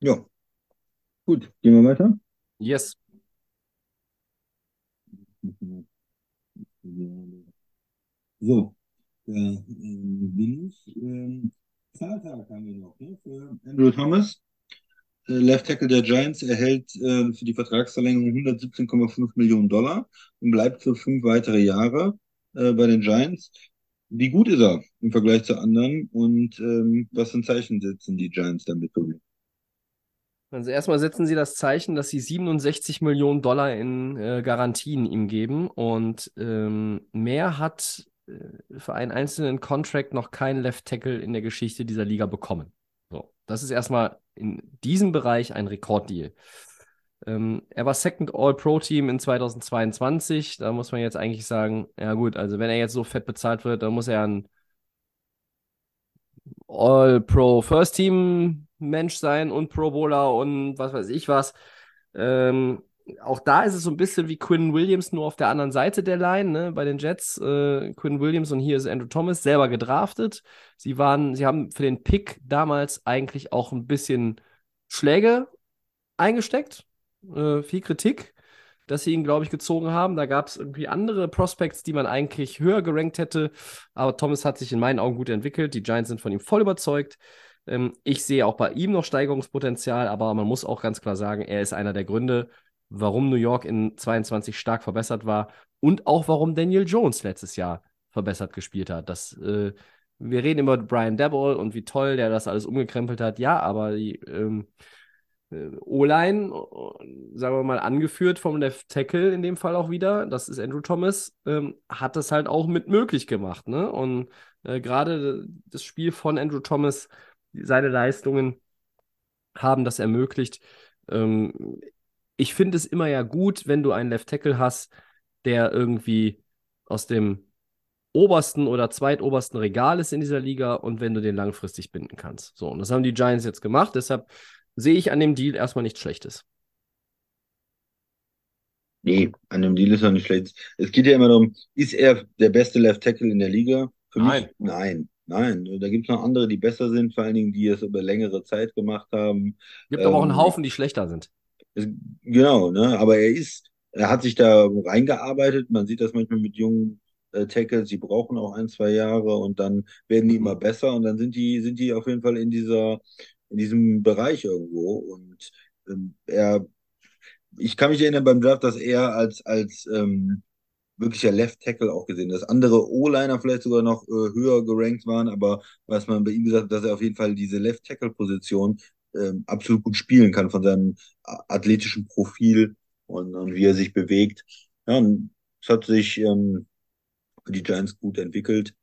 Ja. Gut, gehen wir weiter. Yes. So, äh, ähm, ähm, Zahltag haben wir noch ne, für Andrew Thomas. Äh, Left Tackle der Giants erhält äh, für die Vertragsverlängerung 117,5 Millionen Dollar und bleibt für fünf weitere Jahre äh, bei den Giants. Wie gut ist er im Vergleich zu anderen und ähm, was für ein Zeichen setzen die Giants damit? Also erstmal setzen sie das Zeichen, dass sie 67 Millionen Dollar in äh, Garantien ihm geben und ähm, mehr hat äh, für einen einzelnen Contract noch kein Left Tackle in der Geschichte dieser Liga bekommen. So, das ist erstmal in diesem Bereich ein Rekorddeal. Ähm, er war Second All-Pro-Team in 2022. Da muss man jetzt eigentlich sagen, ja gut, also wenn er jetzt so fett bezahlt wird, dann muss er ein All-Pro First Team Mensch sein und Pro Bowler und was weiß ich was. Ähm, auch da ist es so ein bisschen wie Quinn Williams, nur auf der anderen Seite der Line, ne, bei den Jets. Äh, Quinn Williams und hier ist Andrew Thomas selber gedraftet. Sie waren, sie haben für den Pick damals eigentlich auch ein bisschen Schläge eingesteckt, äh, viel Kritik dass sie ihn, glaube ich, gezogen haben. Da gab es irgendwie andere Prospects, die man eigentlich höher gerankt hätte. Aber Thomas hat sich in meinen Augen gut entwickelt. Die Giants sind von ihm voll überzeugt. Ähm, ich sehe auch bei ihm noch Steigerungspotenzial, aber man muss auch ganz klar sagen, er ist einer der Gründe, warum New York in 22 stark verbessert war und auch warum Daniel Jones letztes Jahr verbessert gespielt hat. Das, äh, wir reden über Brian Dabble und wie toll der das alles umgekrempelt hat. Ja, aber die, ähm, äh, O-Line, sagen wir mal, angeführt vom Left Tackle in dem Fall auch wieder, das ist Andrew Thomas, ähm, hat das halt auch mit möglich gemacht. Ne? Und äh, gerade das Spiel von Andrew Thomas, seine Leistungen haben das ermöglicht. Ähm, ich finde es immer ja gut, wenn du einen Left Tackle hast, der irgendwie aus dem obersten oder zweitobersten Regal ist in dieser Liga und wenn du den langfristig binden kannst. So, und das haben die Giants jetzt gemacht. Deshalb sehe ich an dem Deal erstmal nichts Schlechtes. Nee, an dem Deal ist er nicht schlecht. Es geht ja immer darum, ist er der beste Left Tackle in der Liga? Für Nein. mich, nein. Nein, da gibt es noch andere, die besser sind, vor allen Dingen, die es über längere Zeit gemacht haben. Gibt aber auch einen Ähm, Haufen, die schlechter sind. Es, genau, ne? Aber er ist, er hat sich da reingearbeitet. Man sieht das manchmal mit jungen äh, Tackles, die brauchen auch ein, zwei Jahre und dann werden die immer besser und dann sind die, sind die auf jeden Fall in dieser, in diesem Bereich irgendwo. Und ähm, er, ich kann mich erinnern beim Draft, dass er als, als ähm, wirklicher Left Tackle auch gesehen, dass andere O-Liner vielleicht sogar noch äh, höher gerankt waren, aber was man bei ihm gesagt hat, dass er auf jeden Fall diese Left Tackle Position ähm, absolut gut spielen kann von seinem a- athletischen Profil und, und wie er sich bewegt. Ja, und es hat sich ähm, für die Giants gut entwickelt.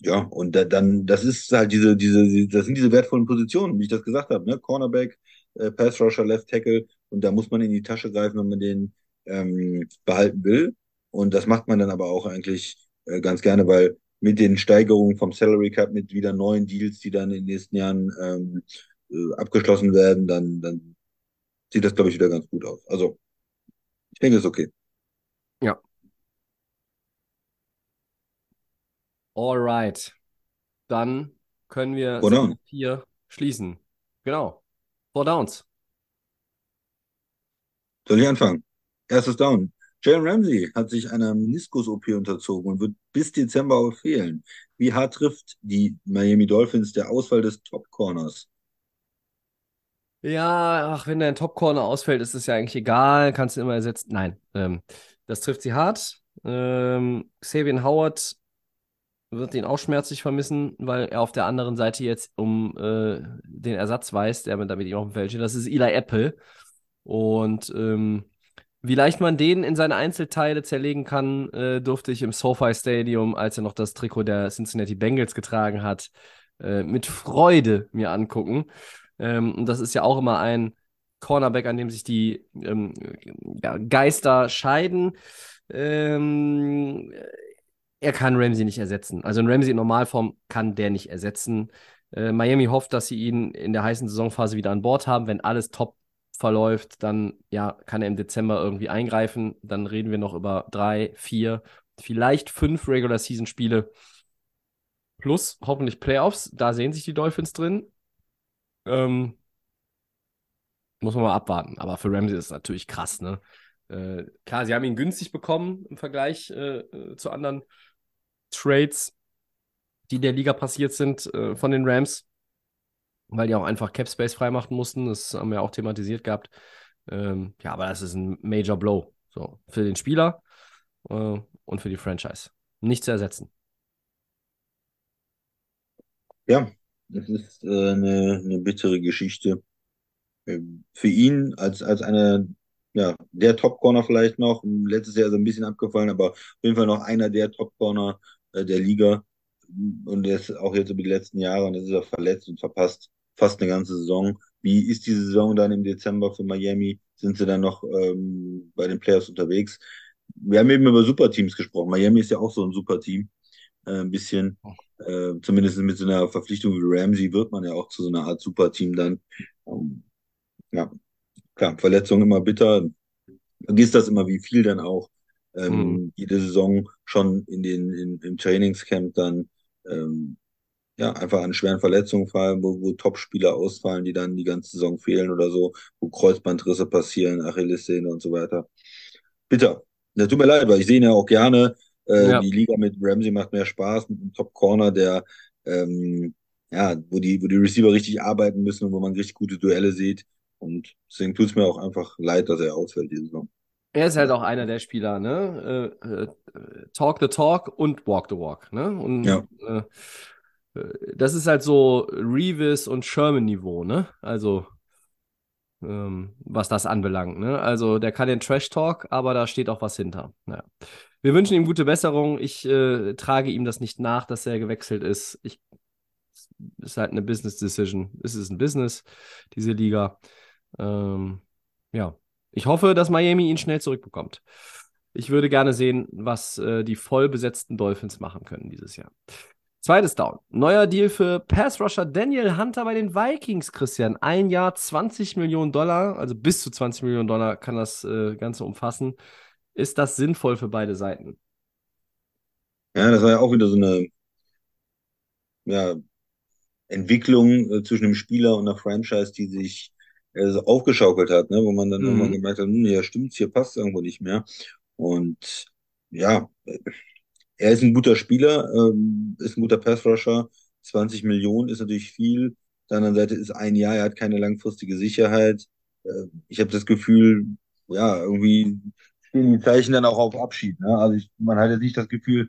Ja, und da, dann, das ist halt diese, diese, das sind diese wertvollen Positionen, wie ich das gesagt habe, ne? Cornerback, äh, Pass Rusher, Left Tackle, und da muss man in die Tasche greifen, wenn man den ähm, behalten will. Und das macht man dann aber auch eigentlich äh, ganz gerne, weil mit den Steigerungen vom Salary Cap, mit wieder neuen Deals, die dann in den nächsten Jahren ähm, äh, abgeschlossen werden, dann, dann sieht das, glaube ich, wieder ganz gut aus. Also, ich denke, das ist okay. Ja. Alright. Dann können wir 4 schließen. Genau. Four Downs. Soll ich anfangen? Erstes Down. Jalen Ramsey hat sich einer Meniskus-OP unterzogen und wird bis Dezember fehlen. Wie hart trifft die Miami Dolphins der Auswahl des Top-Corners? Ja, ach, wenn dein Top-Corner ausfällt, ist es ja eigentlich egal. Kannst du immer ersetzen. Nein, ähm, das trifft sie hart. Ähm, Xavier Howard wird ihn auch schmerzlich vermissen, weil er auf der anderen Seite jetzt um äh, den Ersatz weiß, der mit, damit ihm auf dem Feld steht. Das ist Eli Apple. Und ähm, wie leicht man den in seine Einzelteile zerlegen kann, äh, durfte ich im SoFi Stadium, als er noch das Trikot der Cincinnati Bengals getragen hat, äh, mit Freude mir angucken. Ähm, und das ist ja auch immer ein Cornerback, an dem sich die ähm, ja, Geister scheiden. Ähm, er kann Ramsey nicht ersetzen. Also ein Ramsey in Normalform kann der nicht ersetzen. Äh, Miami hofft, dass sie ihn in der heißen Saisonphase wieder an Bord haben. Wenn alles top verläuft, dann ja, kann er im Dezember irgendwie eingreifen. Dann reden wir noch über drei, vier, vielleicht fünf Regular Season Spiele plus hoffentlich Playoffs. Da sehen sich die Dolphins drin. Ähm, muss man mal abwarten. Aber für Ramsey ist es natürlich krass, ne? Äh, klar, sie haben ihn günstig bekommen im Vergleich äh, äh, zu anderen Trades, die in der Liga passiert sind äh, von den Rams, weil die auch einfach Cap Space freimachen mussten. Das haben wir auch thematisiert gehabt. Ähm, ja, aber das ist ein Major Blow. So, für den Spieler äh, und für die Franchise. Nicht zu ersetzen. Ja, das ist äh, eine, eine bittere Geschichte. Ähm, Für ihn als, als einer, ja, der Top-Corner vielleicht noch, letztes Jahr ist er ein bisschen abgefallen, aber auf jeden Fall noch einer der Top-Corner äh, der Liga. Und er ist auch jetzt über die letzten Jahre und jetzt ist er verletzt und verpasst fast eine ganze Saison. Wie ist die Saison dann im Dezember für Miami? Sind sie dann noch ähm, bei den Playoffs unterwegs? Wir haben eben über Superteams gesprochen. Miami ist ja auch so ein Superteam. Äh, ein bisschen, äh, zumindest mit so einer Verpflichtung wie Ramsey wird man ja auch zu so einer Art Superteam dann. Ähm, ja, klar, Verletzungen immer bitter. Vergisst das immer, wie viel dann auch ähm, Mhm. jede Saison schon in den, in, im Trainingscamp dann ähm, ja, einfach an schweren Verletzungen fallen, wo, wo Top-Spieler ausfallen, die dann die ganze Saison fehlen oder so, wo Kreuzbandrisse passieren, Achillessehne und so weiter. Bitter. Das tut mir leid, weil ich sehe ihn ja auch gerne. Äh, Ja. Die Liga mit Ramsey macht mehr Spaß, mit einem Top-Corner, der ähm, ja, wo die, wo die Receiver richtig arbeiten müssen und wo man richtig gute Duelle sieht. Und deswegen tut es mir auch einfach leid, dass er ausfällt diese Saison. Er ist halt auch einer der Spieler, ne? Äh, äh, talk the talk und walk the walk, ne? Und Ja. Das ist halt so Revis und Sherman-Niveau, ne? Also ähm, was das anbelangt. Ne? Also der kann den Trash-Talk, aber da steht auch was hinter. Naja. Wir wünschen ihm gute Besserung. Ich äh, trage ihm das nicht nach, dass er gewechselt ist. Ich, ist halt eine Business Decision. Es ist ein Business, diese Liga. Ähm, ja, ich hoffe, dass Miami ihn schnell zurückbekommt. Ich würde gerne sehen, was äh, die voll besetzten Dolphins machen können dieses Jahr. Zweites Down. Neuer Deal für Pass-Rusher Daniel Hunter bei den Vikings, Christian. Ein Jahr 20 Millionen Dollar, also bis zu 20 Millionen Dollar kann das äh, Ganze umfassen. Ist das sinnvoll für beide Seiten? Ja, das war ja auch wieder so eine ja, Entwicklung äh, zwischen dem Spieler und der Franchise, die sich äh, so aufgeschaukelt hat, ne? wo man dann mhm. immer gemerkt hat, hm, ja, stimmt's, hier passt irgendwo nicht mehr. Und ja, er ist ein guter Spieler, ähm, ist ein guter Passrusher. 20 Millionen ist natürlich viel. Auf der anderen Seite ist ein Jahr, er hat keine langfristige Sicherheit. Äh, ich habe das Gefühl, ja, irgendwie stehen die Zeichen dann auch auf Abschied. Ne? Also ich, man hat jetzt nicht das Gefühl,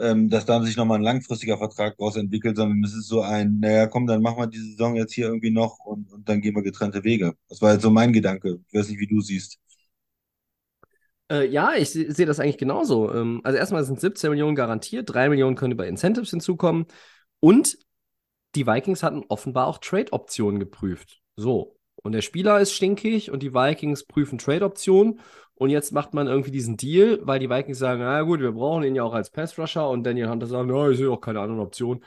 ähm, dass da sich nochmal ein langfristiger Vertrag daraus entwickelt, sondern es ist so ein, naja, komm, dann machen wir die Saison jetzt hier irgendwie noch und, und dann gehen wir getrennte Wege. Das war jetzt so mein Gedanke. Ich weiß nicht, wie du siehst. Äh, ja, ich sehe das eigentlich genauso. Ähm, also erstmal sind 17 Millionen garantiert, 3 Millionen können über Incentives hinzukommen und die Vikings hatten offenbar auch Trade-Optionen geprüft. So. Und der Spieler ist stinkig und die Vikings prüfen Trade-Optionen. Und jetzt macht man irgendwie diesen Deal, weil die Vikings sagen, na gut, wir brauchen ihn ja auch als Pass-Rusher und Daniel Hunter sagt, na, ich sehe auch keine anderen Optionen.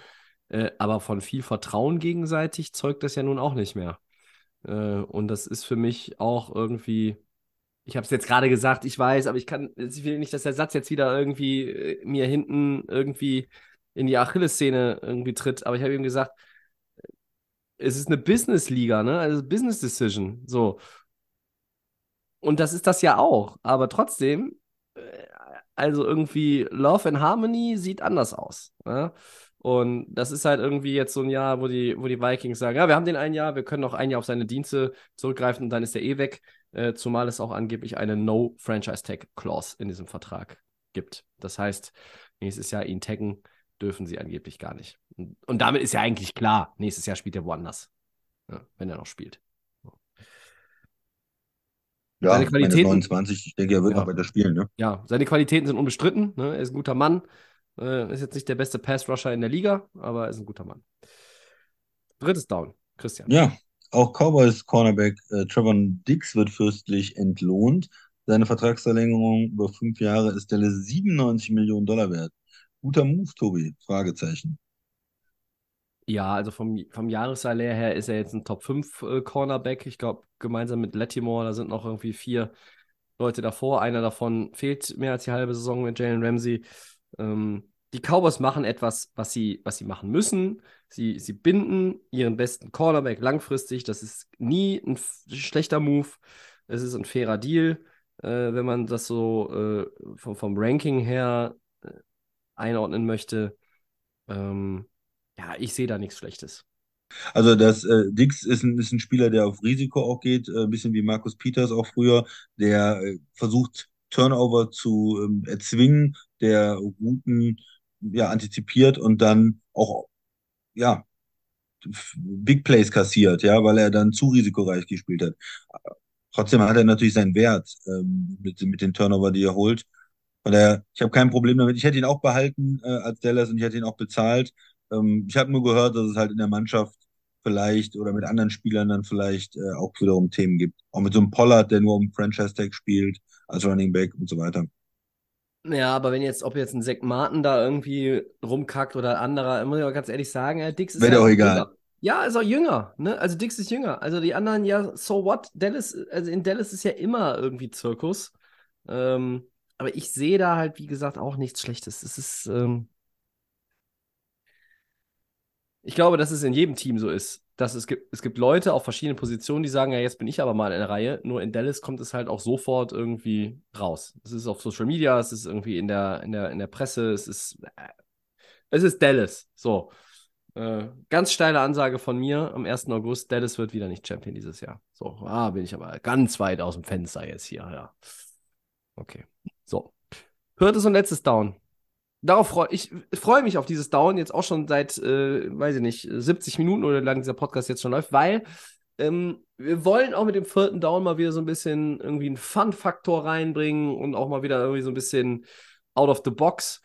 Äh, aber von viel Vertrauen gegenseitig zeugt das ja nun auch nicht mehr. Äh, und das ist für mich auch irgendwie ich habe es jetzt gerade gesagt, ich weiß, aber ich kann, ich will nicht, dass der Satz jetzt wieder irgendwie äh, mir hinten irgendwie in die Achillessehne irgendwie tritt, aber ich habe ihm gesagt, es ist eine Business-Liga, ne? Also Business Decision. So. Und das ist das ja auch. Aber trotzdem, äh, also irgendwie Love and Harmony sieht anders aus. Ne? Und das ist halt irgendwie jetzt so ein Jahr, wo die, wo die Vikings sagen, ja, wir haben den ein Jahr, wir können noch ein Jahr auf seine Dienste zurückgreifen und dann ist er eh weg. Äh, zumal es auch angeblich eine No-Franchise-Tag-Clause in diesem Vertrag gibt. Das heißt, nächstes Jahr ihn taggen dürfen sie angeblich gar nicht. Und, und damit ist ja eigentlich klar, nächstes Jahr spielt er woanders, ja, wenn er noch spielt. Ja, seine Qualitäten, 29, ich denke, er wird ja, noch weiter spielen. Ne? Ja, seine Qualitäten sind unbestritten. Ne? Er ist ein guter Mann. Äh, ist jetzt nicht der beste Pass-Rusher in der Liga, aber er ist ein guter Mann. Drittes Down, Christian. Ja, auch Cowboys Cornerback äh, Trevon Dix wird fürstlich entlohnt. Seine Vertragsverlängerung über fünf Jahre ist Dallas 97 Millionen Dollar wert. Guter Move, Tobi? Fragezeichen. Ja, also vom, vom Jahressalär her ist er jetzt ein Top 5 äh, Cornerback. Ich glaube, gemeinsam mit Latimore, da sind noch irgendwie vier Leute davor. Einer davon fehlt mehr als die halbe Saison mit Jalen Ramsey. Ähm, die Cowboys machen etwas, was sie, was sie machen müssen. Sie, sie binden ihren besten Cornerback langfristig. Das ist nie ein schlechter Move. Es ist ein fairer Deal, äh, wenn man das so äh, vom, vom Ranking her äh, einordnen möchte. Ähm, ja, ich sehe da nichts Schlechtes. Also das äh, Dix ist ein, ist ein Spieler, der auf Risiko auch geht, äh, ein bisschen wie Markus Peters auch früher, der äh, versucht Turnover zu ähm, erzwingen, der Routen ja, antizipiert und dann auch, ja, Big Plays kassiert, ja, weil er dann zu risikoreich gespielt hat. Trotzdem hat er natürlich seinen Wert ähm, mit, mit den Turnover, die er holt. Von daher, ich habe kein Problem damit. Ich hätte ihn auch behalten äh, als Dallas und ich hätte ihn auch bezahlt. Ähm, ich habe nur gehört, dass es halt in der Mannschaft vielleicht oder mit anderen Spielern dann vielleicht äh, auch wiederum Themen gibt. Auch mit so einem Pollard, der nur um Franchise Tag spielt, als Running Back und so weiter. Ja, aber wenn jetzt, ob jetzt ein Zack Martin da irgendwie rumkackt oder ein anderer, muss ich auch ganz ehrlich sagen, äh, Dix ist. Wäre ja auch egal. Jünger. Ja, ist auch jünger, ne? Also Dix ist jünger. Also die anderen, ja, so what? Dallas, also in Dallas ist ja immer irgendwie Zirkus. Ähm, aber ich sehe da halt, wie gesagt, auch nichts Schlechtes. Es ist, ähm, ich glaube, dass es in jedem Team so ist dass es gibt, es gibt Leute auf verschiedenen Positionen, die sagen, ja, jetzt bin ich aber mal in der Reihe. Nur in Dallas kommt es halt auch sofort irgendwie raus. Es ist auf Social Media, es ist irgendwie in der, in der, in der Presse, es ist, äh, es ist Dallas. So. Äh, ganz steile Ansage von mir am 1. August, Dallas wird wieder nicht Champion dieses Jahr. So, ah, bin ich aber ganz weit aus dem Fenster jetzt hier, ja. Okay. So. Viertes und letztes Down darauf freue ich freue mich auf dieses Down jetzt auch schon seit, äh, weiß ich nicht, 70 Minuten oder lang dieser Podcast jetzt schon läuft, weil Ähm, wir wollen auch mit dem vierten Down mal wieder so ein bisschen irgendwie einen Fun-Faktor reinbringen und auch mal wieder irgendwie so ein bisschen out of the box.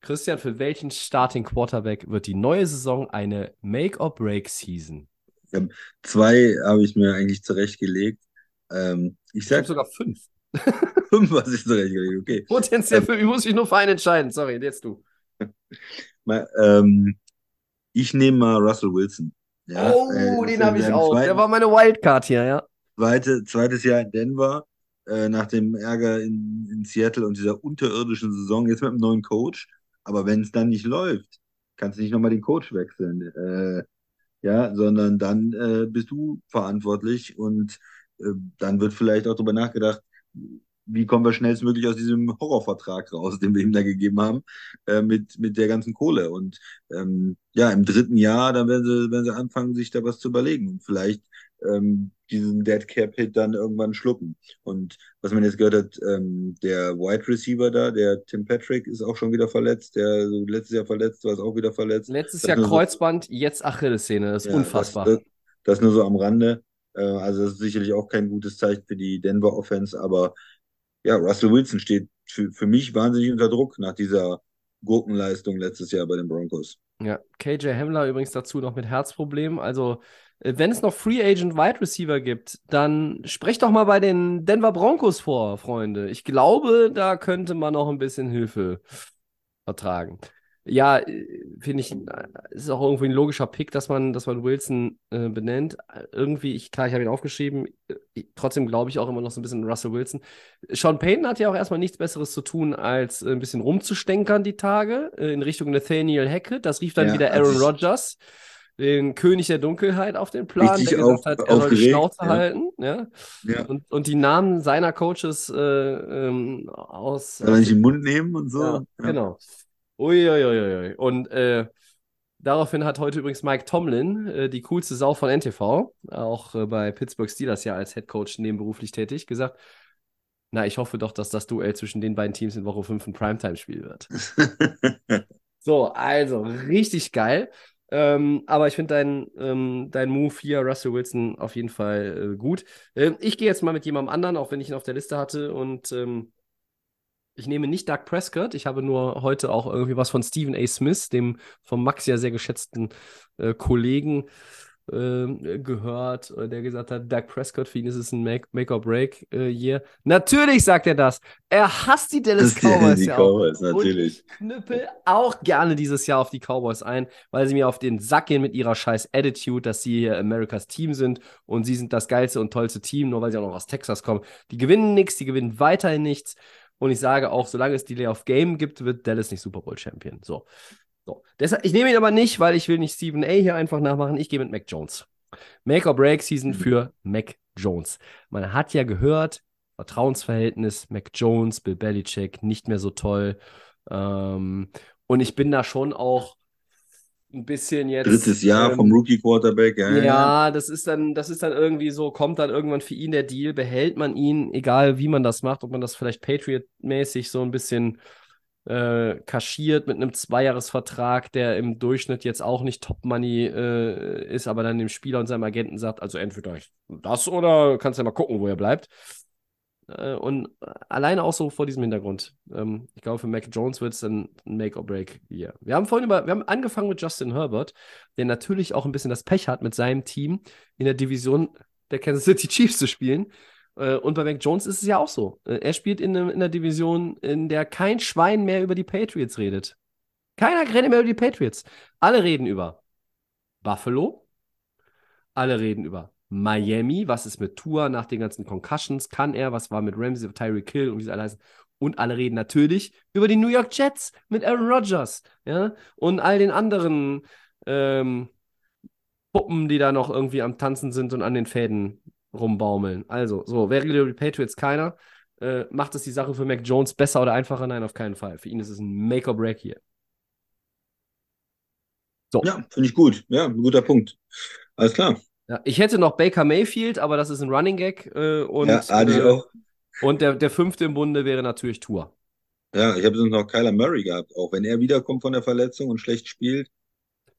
Christian, für welchen Starting Quarterback wird die neue Saison eine Make-or-Break-Season? Zwei habe ich mir eigentlich zurechtgelegt. Ähm, ich ich sogar fünf. Fünf, was ich zurechtgelegt, okay. Potenziell ähm, für mich muss ich nur für einen entscheiden. Sorry, jetzt du. *laughs* mal, ähm, ich nehme mal Russell Wilson. Ja, oh, äh, den habe ich auch. Zweiten, Der war meine Wildcard hier, ja. Zweite, zweites Jahr in Denver, äh, nach dem Ärger in, in Seattle und dieser unterirdischen Saison, jetzt mit einem neuen Coach. Aber wenn es dann nicht läuft, kannst du nicht nochmal den Coach wechseln. Äh, ja, sondern dann äh, bist du verantwortlich und äh, dann wird vielleicht auch darüber nachgedacht, wie kommen wir schnellstmöglich aus diesem Horrorvertrag raus, den wir ihm da gegeben haben, äh, mit, mit der ganzen Kohle. Und ähm, ja, im dritten Jahr, dann werden sie, werden sie anfangen, sich da was zu überlegen und vielleicht ähm, diesen Dead Cap Hit dann irgendwann schlucken. Und was man jetzt gehört hat, ähm, der Wide Receiver da, der Tim Patrick, ist auch schon wieder verletzt. Der so letztes Jahr verletzt war, ist auch wieder verletzt. Letztes das Jahr Kreuzband, so, jetzt Achillessehne. Das ist ja, unfassbar. Das, das, das, nur so am Rande. Äh, also das ist sicherlich auch kein gutes Zeichen für die Denver Offense, aber ja, Russell Wilson steht für, für mich wahnsinnig unter Druck nach dieser Gurkenleistung letztes Jahr bei den Broncos. Ja, KJ Hamler übrigens dazu noch mit Herzproblemen. Also, äh, wenn es noch Free Agent Wide Receiver gibt, dann sprecht doch mal bei den Denver Broncos vor, Freunde. Ich glaube, da könnte man noch ein bisschen Hilfe vertragen ja, äh, finde ich, äh, ist auch irgendwie ein logischer Pick, dass man, dass man Wilson äh, benennt. Irgendwie, ich, klar, ich habe ihn aufgeschrieben, ich, trotzdem glaube ich auch immer noch so ein bisschen Russell Wilson. Sean Payton hat ja auch erstmal nichts Besseres zu tun, als ein bisschen rumzustänkern die Tage in Richtung Nathaniel Hackett. Das rief dann ja, wieder Aaron Rodgers den König der Dunkelheit auf den Plan, der gesagt auf, hat, er soll die Schnauze ja. halten. Ja? ja. Und, und die Namen seiner Coaches äh, ähm, aus. Soll er nicht den Mund nehmen und so? Genau. Uiuiuiui. Und äh, daraufhin hat heute übrigens Mike Tomlin, äh, die coolste Sau von NTV, auch äh, bei Pittsburgh Steelers ja als Head Coach nebenberuflich tätig, gesagt, na, ich hoffe doch, dass das Duell zwischen den beiden Teams in Woche 5 ein Primetime-Spiel wird. *laughs* so, also, richtig geil. Ähm, aber ich finde deinen ähm, dein Move hier, Russell Wilson, auf jeden Fall äh, gut. Ähm, ich gehe jetzt mal mit jemandem anderen, auch wenn ich ihn auf der Liste hatte. Und ähm, ich nehme nicht Doug Prescott. Ich habe nur heute auch irgendwie was von Stephen A. Smith, dem vom Max ja sehr geschätzten äh, Kollegen, äh, gehört, der gesagt hat, Doug Prescott, für ihn ist es ein Make-or-Break-Year. Äh, natürlich sagt er das. Er hasst die Dallas Cowboys die ja Cowboys, auch. Natürlich. Und ich knüppel auch gerne dieses Jahr auf die Cowboys ein, weil sie mir auf den Sack gehen mit ihrer scheiß Attitude, dass sie hier Americas Team sind und sie sind das geilste und tollste Team, nur weil sie auch noch aus Texas kommen. Die gewinnen nichts, die gewinnen weiterhin nichts. Und ich sage auch, solange es Delay of Game gibt, wird Dallas nicht Super Bowl Champion. So. so. Deshalb, ich nehme ihn aber nicht, weil ich will nicht Stephen A. hier einfach nachmachen. Ich gehe mit Mac Jones. Make or Break Season mhm. für Mac Jones. Man hat ja gehört, Vertrauensverhältnis, Mac Jones, Bill Belichick, nicht mehr so toll. Ähm, und ich bin da schon auch ein bisschen jetzt. Drittes Jahr ähm, vom Rookie Quarterback, ja. Ja, das ist dann, das ist dann irgendwie so, kommt dann irgendwann für ihn der Deal, behält man ihn, egal wie man das macht, ob man das vielleicht Patriot-mäßig so ein bisschen äh, kaschiert mit einem Zweijahresvertrag, der im Durchschnitt jetzt auch nicht Top Money äh, ist, aber dann dem Spieler und seinem Agenten sagt, also entweder das oder kannst ja mal gucken, wo er bleibt. Äh, und alleine auch so vor diesem Hintergrund. Ähm, ich glaube, für Mac Jones wird es ein Make-or-Break hier. Wir haben vorhin über, wir haben angefangen mit Justin Herbert, der natürlich auch ein bisschen das Pech hat, mit seinem Team in der Division der Kansas City Chiefs zu spielen. Äh, und bei Mac Jones ist es ja auch so. Äh, er spielt in, in einer Division, in der kein Schwein mehr über die Patriots redet. Keiner redet mehr über die Patriots. Alle reden über Buffalo. Alle reden über Miami, was ist mit Tour nach den ganzen Concussions, kann er, was war mit Ramsey, Tyreek Hill und wie sie alle heißen. Und alle reden natürlich über die New York Jets mit Aaron Rodgers, ja, und all den anderen ähm, Puppen, die da noch irgendwie am Tanzen sind und an den Fäden rumbaumeln. Also, so, über die Patriots? Keiner. Äh, macht es die Sache für Mac Jones besser oder einfacher? Nein, auf keinen Fall. Für ihn ist es ein Make-or-Break hier. So. Ja, finde ich gut. Ja, ein guter Punkt. Alles klar. Ja, ich hätte noch Baker Mayfield, aber das ist ein Running Gag. Äh, und, ja, ich äh, auch. Und der, der fünfte im Bunde wäre natürlich Tour. Ja, ich habe sonst noch Kyler Murray gehabt, auch wenn er wiederkommt von der Verletzung und schlecht spielt.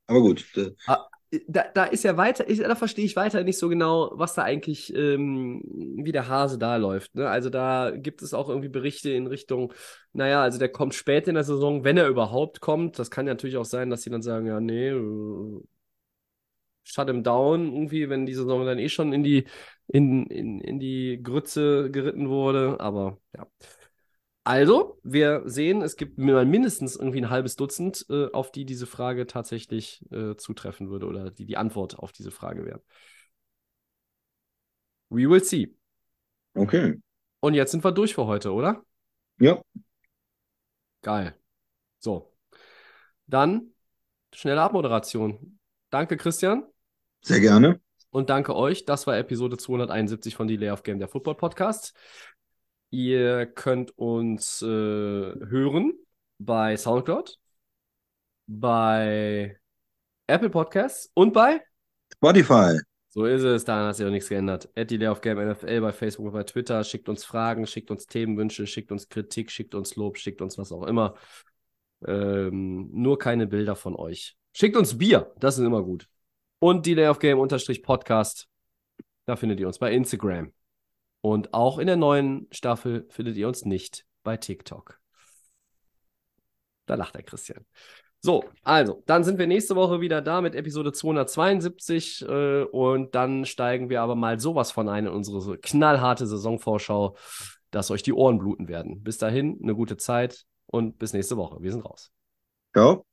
Aber gut. Ah, da, da ist ja weiter, ich, da verstehe ich weiter nicht so genau, was da eigentlich, ähm, wie der Hase da läuft. Ne? Also da gibt es auch irgendwie Berichte in Richtung, naja, also der kommt spät in der Saison, wenn er überhaupt kommt. Das kann ja natürlich auch sein, dass sie dann sagen, ja, nee, äh, shut him down, irgendwie, wenn die Saison dann eh schon in die, in, in, in die Grütze geritten wurde. Aber ja. Also, wir sehen, es gibt mindestens irgendwie ein halbes Dutzend, äh, auf die diese Frage tatsächlich äh, zutreffen würde oder die die Antwort auf diese Frage wäre. We will see. Okay. Und jetzt sind wir durch für heute, oder? Ja. Geil. So. Dann schnelle Abmoderation. Danke, Christian. Sehr gerne. Und danke euch. Das war Episode 271 von Delay of Game, der Football Podcast. Ihr könnt uns äh, hören bei Soundcloud, bei Apple Podcasts und bei Spotify. So ist es, da hat sich auch nichts geändert. At die of Game NFL bei Facebook und bei Twitter. Schickt uns Fragen, schickt uns Themenwünsche, schickt uns Kritik, schickt uns Lob, schickt uns was auch immer. Ähm, nur keine Bilder von euch. Schickt uns Bier, das ist immer gut. Und Delay of Game Podcast. Da findet ihr uns bei Instagram. Und auch in der neuen Staffel findet ihr uns nicht bei TikTok. Da lacht der Christian. So, also, dann sind wir nächste Woche wieder da mit Episode 272 äh, und dann steigen wir aber mal sowas von ein in unsere knallharte Saisonvorschau, dass euch die Ohren bluten werden. Bis dahin, eine gute Zeit und bis nächste Woche. Wir sind raus. Ciao.